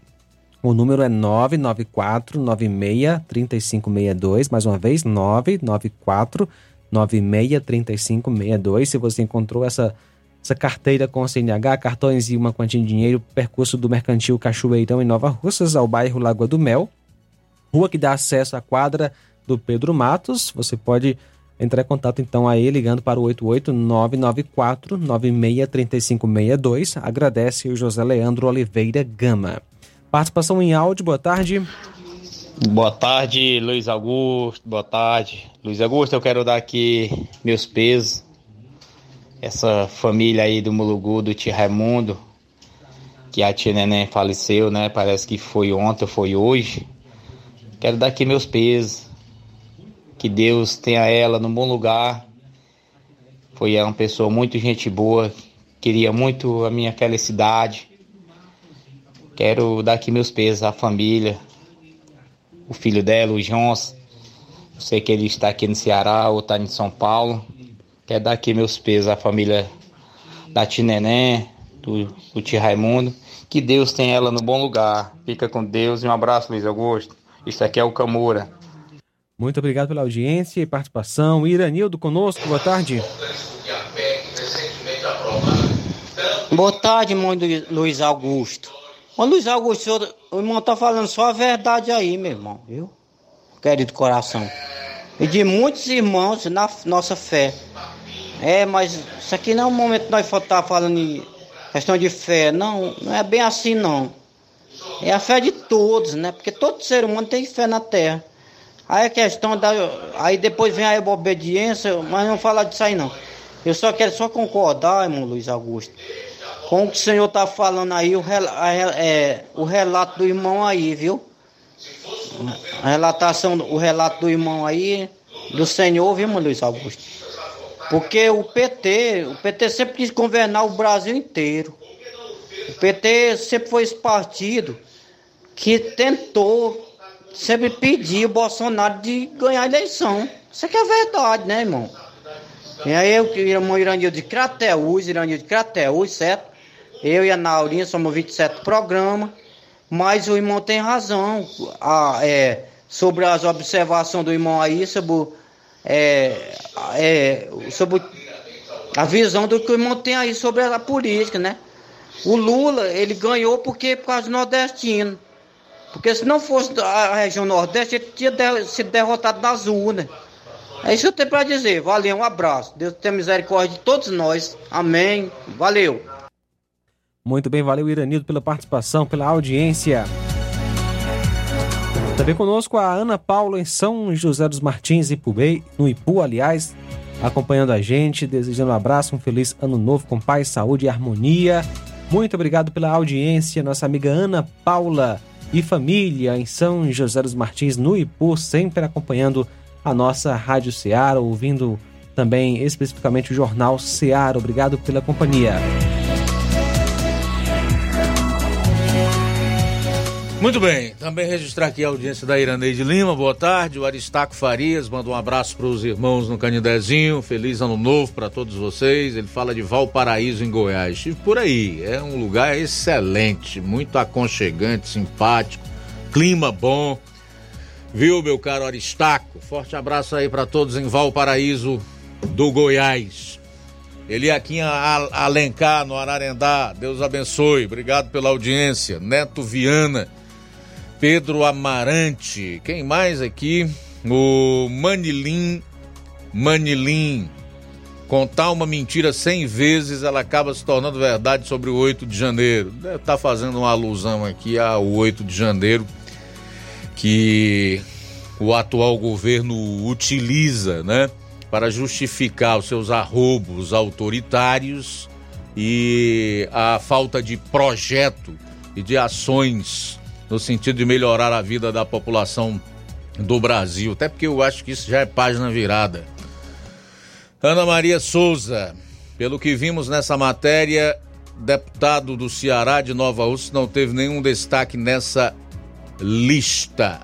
[SPEAKER 2] O número é 994963562, mais uma vez, 994963562. Se você encontrou essa essa carteira com CNH, cartões e uma quantia de dinheiro, percurso do Mercantil Cachoeirão em Nova Russas, ao bairro Lagoa do Mel, rua que dá acesso à quadra do Pedro Matos. Você pode entrar em contato então aí ligando para o 88994 963562. Agradece o José Leandro Oliveira Gama. Participação em áudio, boa tarde.
[SPEAKER 26] Boa tarde, Luiz Augusto. Boa tarde. Luiz Augusto, eu quero dar aqui meus pesos essa família aí do Mulugu, do tio Raimundo, que a tia Neném faleceu, né? Parece que foi ontem, foi hoje. Quero dar aqui meus pesos. Que Deus tenha ela no bom lugar. Foi uma pessoa muito gente boa, queria muito a minha felicidade. Quero dar aqui meus pesos à família, o filho dela, o Jones. Sei que ele está aqui no Ceará ou está em São Paulo. Quero dar aqui meus pesos à família da Tinené, do, do tio Raimundo. Que Deus tenha ela no bom lugar. Fica com Deus e um abraço, Luiz Augusto. Isso aqui é o Camura.
[SPEAKER 2] Muito obrigado pela audiência e participação. Iranildo conosco, boa tarde.
[SPEAKER 27] Boa tarde, irmão Luiz Augusto. Ô Luiz Augusto, o irmão tá falando só a verdade aí, meu irmão, viu? Querido coração. E de muitos irmãos na nossa fé. É, mas isso aqui não é o momento que nós estar tá falando em questão de fé. Não, não é bem assim não. É a fé de todos, né? Porque todo ser humano tem fé na terra. Aí a questão da. Aí depois vem a obediência, mas não fala disso aí não. Eu só quero só concordar, irmão Luiz Augusto, com o que o senhor está falando aí, o, rel, é, o relato do irmão aí, viu? A relatação, o relato do irmão aí, do senhor, viu, irmão Luiz Augusto? Porque o PT, o PT sempre quis governar o Brasil inteiro. O PT sempre foi esse partido que tentou sempre pedir o Bolsonaro de ganhar a eleição. Isso aqui é verdade, né, irmão? E aí eu, irmão Iranil de Crateús, Iranil de Crateús, certo? Eu e a Naurinha somos 27 programas, mas o irmão tem razão a, é, sobre as observações do irmão aí, sobre é, é, sobre a visão do que o irmão tem aí sobre a política, né? O Lula, ele ganhou porque por causa do nordestino. Porque se não fosse a região nordeste, ele tinha sido derrotado nas urnas. É isso que eu tenho para dizer. Valeu, um abraço. Deus tenha misericórdia de todos nós. Amém. Valeu.
[SPEAKER 2] Muito bem, valeu Iranildo pela participação, pela audiência. Também conosco a Ana Paula em São José dos Martins, Ipubei, no Ipu, aliás, acompanhando a gente, desejando um abraço, um feliz ano novo com paz, saúde e harmonia. Muito obrigado pela audiência, nossa amiga Ana Paula e família em São José dos Martins, no Ipu, sempre acompanhando a nossa Rádio Ceará, ouvindo também especificamente o Jornal Ceará. Obrigado pela companhia.
[SPEAKER 1] Muito bem, também registrar aqui a audiência da Iraneide Lima, boa tarde. O Aristaco Farias manda um abraço para os irmãos no Canidezinho, feliz ano novo para todos vocês. Ele fala de Valparaíso, em Goiás. E por aí, é um lugar excelente, muito aconchegante, simpático, clima bom. Viu, meu caro Aristaco? Forte abraço aí para todos em Valparaíso do Goiás. Eliaquinha Alencar, no Ararendá, Deus abençoe, obrigado pela audiência. Neto Viana, Pedro Amarante, quem mais aqui? O Manilim, Manilim. Contar uma mentira cem vezes, ela acaba se tornando verdade sobre o 8 de janeiro. Deve estar tá fazendo uma alusão aqui ao 8 de janeiro, que o atual governo utiliza, né? Para justificar os seus arrobos autoritários e a falta de projeto e de ações no sentido de melhorar a vida da população do Brasil, até porque eu acho que isso já é página virada. Ana Maria Souza, pelo que vimos nessa matéria, deputado do Ceará de Nova Rússia não teve nenhum destaque nessa lista.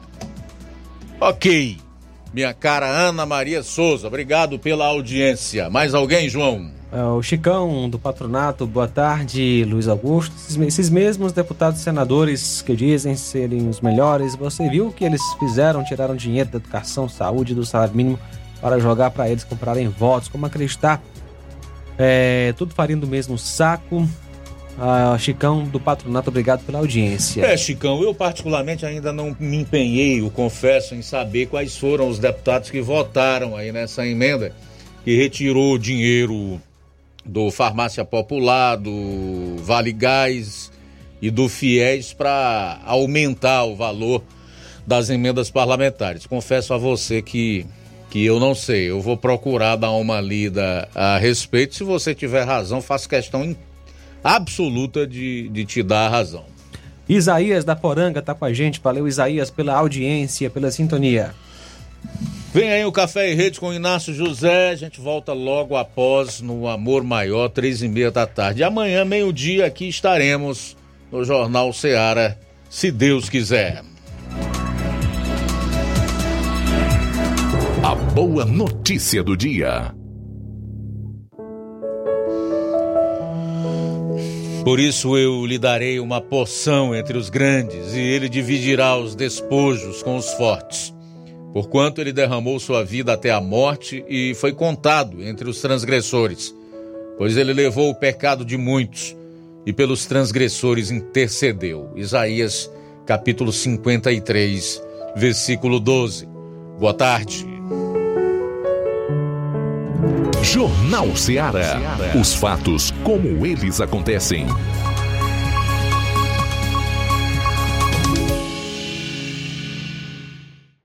[SPEAKER 1] Ok, minha cara Ana Maria Souza, obrigado pela audiência. Mais alguém, João?
[SPEAKER 2] É, o Chicão do Patronato, boa tarde, Luiz Augusto. Esses mesmos deputados e senadores que dizem serem os melhores, você viu o que eles fizeram? Tiraram dinheiro da educação, saúde, do salário mínimo para jogar para eles comprarem votos. Como acreditar? É, tudo farinha do mesmo saco. Ah, Chicão do Patronato, obrigado pela audiência.
[SPEAKER 1] É, Chicão, eu particularmente ainda não me empenhei, eu confesso, em saber quais foram os deputados que votaram aí nessa emenda que retirou dinheiro do Farmácia Popular, do Vale Gás e do FIES para aumentar o valor das emendas parlamentares. Confesso a você que, que eu não sei. Eu vou procurar dar uma lida a respeito. Se você tiver razão, faço questão absoluta de, de te dar a razão.
[SPEAKER 2] Isaías da Poranga está com a gente. Valeu, Isaías, pela audiência, pela sintonia.
[SPEAKER 1] Vem aí o Café e Rede com Inácio José. A gente volta logo após no Amor Maior, três e meia da tarde. Amanhã, meio-dia, aqui estaremos no Jornal Seara, se Deus quiser.
[SPEAKER 4] A boa notícia do dia.
[SPEAKER 1] Por isso eu lhe darei uma porção entre os grandes, e ele dividirá os despojos com os fortes porquanto ele derramou sua vida até a morte e foi contado entre os transgressores, pois ele levou o pecado de muitos e pelos transgressores intercedeu. Isaías capítulo 53, versículo 12. Boa tarde.
[SPEAKER 4] Jornal Ceará. Os fatos como eles acontecem.